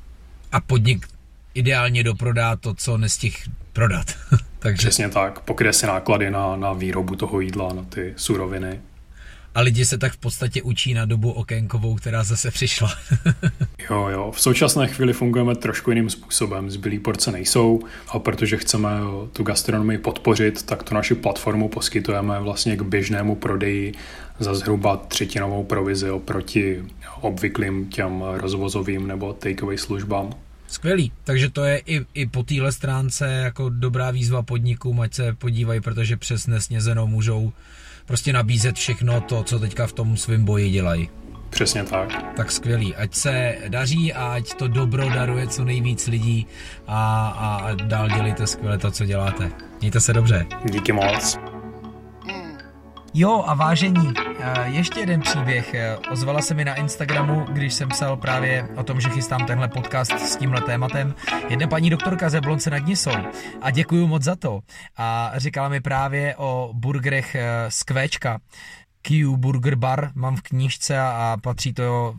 [SPEAKER 1] a podnik ideálně doprodá to, co nestih prodat. [laughs]
[SPEAKER 9] Takže... Přesně tak, pokryje se náklady na, na výrobu toho jídla, na ty suroviny.
[SPEAKER 1] A lidi se tak v podstatě učí na dobu okénkovou, která zase přišla. [laughs]
[SPEAKER 9] jo, jo. V současné chvíli fungujeme trošku jiným způsobem. Zbylý porce nejsou a protože chceme tu gastronomii podpořit, tak tu naši platformu poskytujeme vlastně k běžnému prodeji za zhruba třetinovou provizi oproti obvyklým těm rozvozovým nebo takeaway službám.
[SPEAKER 1] Skvělý, takže to je i, i po téhle stránce jako dobrá výzva podnikům, ať se podívají, protože přes nesnězenou můžou prostě nabízet všechno to, co teďka v tom svém boji dělají.
[SPEAKER 9] Přesně tak.
[SPEAKER 1] Tak skvělý. Ať se daří a ať to dobro daruje co nejvíc lidí a, a dál dělejte skvěle to, co děláte. Mějte se dobře.
[SPEAKER 9] Díky moc.
[SPEAKER 1] Jo a vážení, eh, ještě jeden příběh. Eh, ozvala se mi na Instagramu, když jsem psal právě o tom, že chystám tenhle podcast s tímhle tématem. Jedna paní doktorka ze Blonce nad Nisou a děkuju moc za to. A říkala mi právě o burgerech eh, z Kvéčka, Q Burger Bar mám v knížce a patří to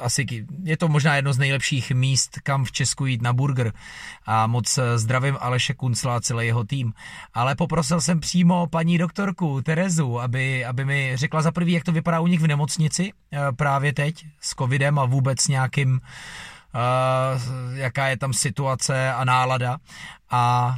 [SPEAKER 1] asi, je to možná jedno z nejlepších míst, kam v Česku jít na burger a moc zdravím Aleše Kuncla a celý jeho tým. Ale poprosil jsem přímo paní doktorku Terezu, aby, aby mi řekla za prvý, jak to vypadá u nich v nemocnici eh, právě teď s covidem a vůbec nějakým Uh, jaká je tam situace a nálada a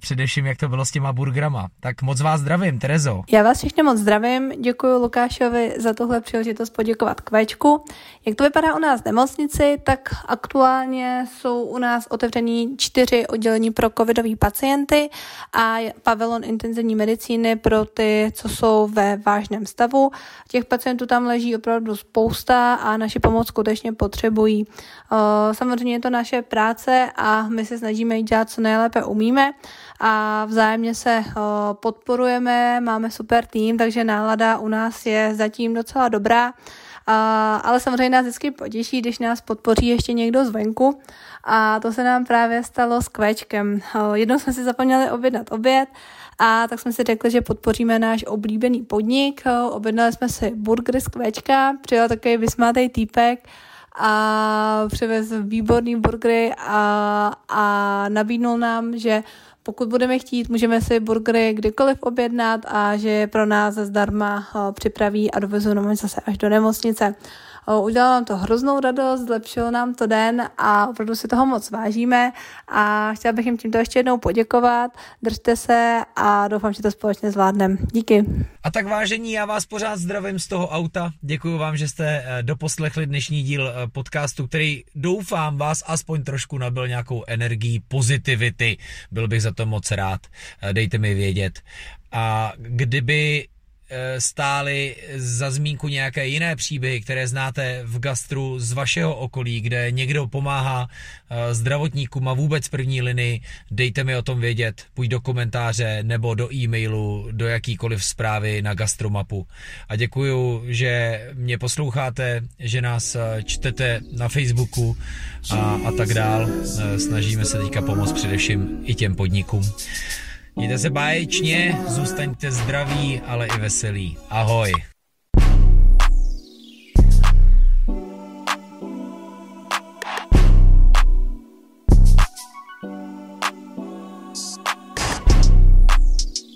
[SPEAKER 1] především, jak to bylo s těma burgrama. Tak moc vás zdravím, Terezo.
[SPEAKER 10] Já vás všechny moc zdravím, děkuji Lukášovi za tuhle příležitost poděkovat Kvečku. Jak to vypadá u nás v nemocnici, tak aktuálně jsou u nás otevření čtyři oddělení pro covidové pacienty a pavilon intenzivní medicíny pro ty, co jsou ve vážném stavu. Těch pacientů tam leží opravdu spousta a naši pomoc skutečně potřebují. Samozřejmě je to naše práce a my se snažíme jít dělat co nejlépe umíme a vzájemně se podporujeme, máme super tým, takže nálada u nás je zatím docela dobrá. A, ale samozřejmě nás vždycky potěší, když nás podpoří ještě někdo zvenku a to se nám právě stalo s kvečkem. Jednou jsme si zapomněli objednat oběd a tak jsme si řekli, že podpoříme náš oblíbený podnik. Objednali jsme si burger z kvečka, přijel takový vysmátej týpek, a přivez výborný burgery a, a nabídnul nám, že pokud budeme chtít, můžeme si burgery kdykoliv objednat a že je pro nás zdarma připraví a dovezou nám zase až do nemocnice. Udělalo nám to hroznou radost, zlepšilo nám to den a opravdu si toho moc vážíme a chtěla bych jim tímto ještě jednou poděkovat. Držte se a doufám, že to společně zvládneme. Díky.
[SPEAKER 1] A tak vážení, já vás pořád zdravím z toho auta. Děkuji vám, že jste eh, doposlechli dnešní díl eh, podcastu, který doufám vás aspoň trošku nabil nějakou energií, pozitivity. Byl bych za to moc rád. Eh, dejte mi vědět. A kdyby stály za zmínku nějaké jiné příběhy, které znáte v gastru z vašeho okolí, kde někdo pomáhá eh, zdravotníkům a vůbec první linii, dejte mi o tom vědět, půjď do komentáře nebo do e-mailu, do jakýkoliv zprávy na gastromapu. A děkuju, že mě posloucháte, že nás eh, čtete na Facebooku a, a tak dál. Snažíme se teďka pomoct především i těm podnikům. Mějte se báječně, zůstaňte zdraví, ale i veselí. Ahoj.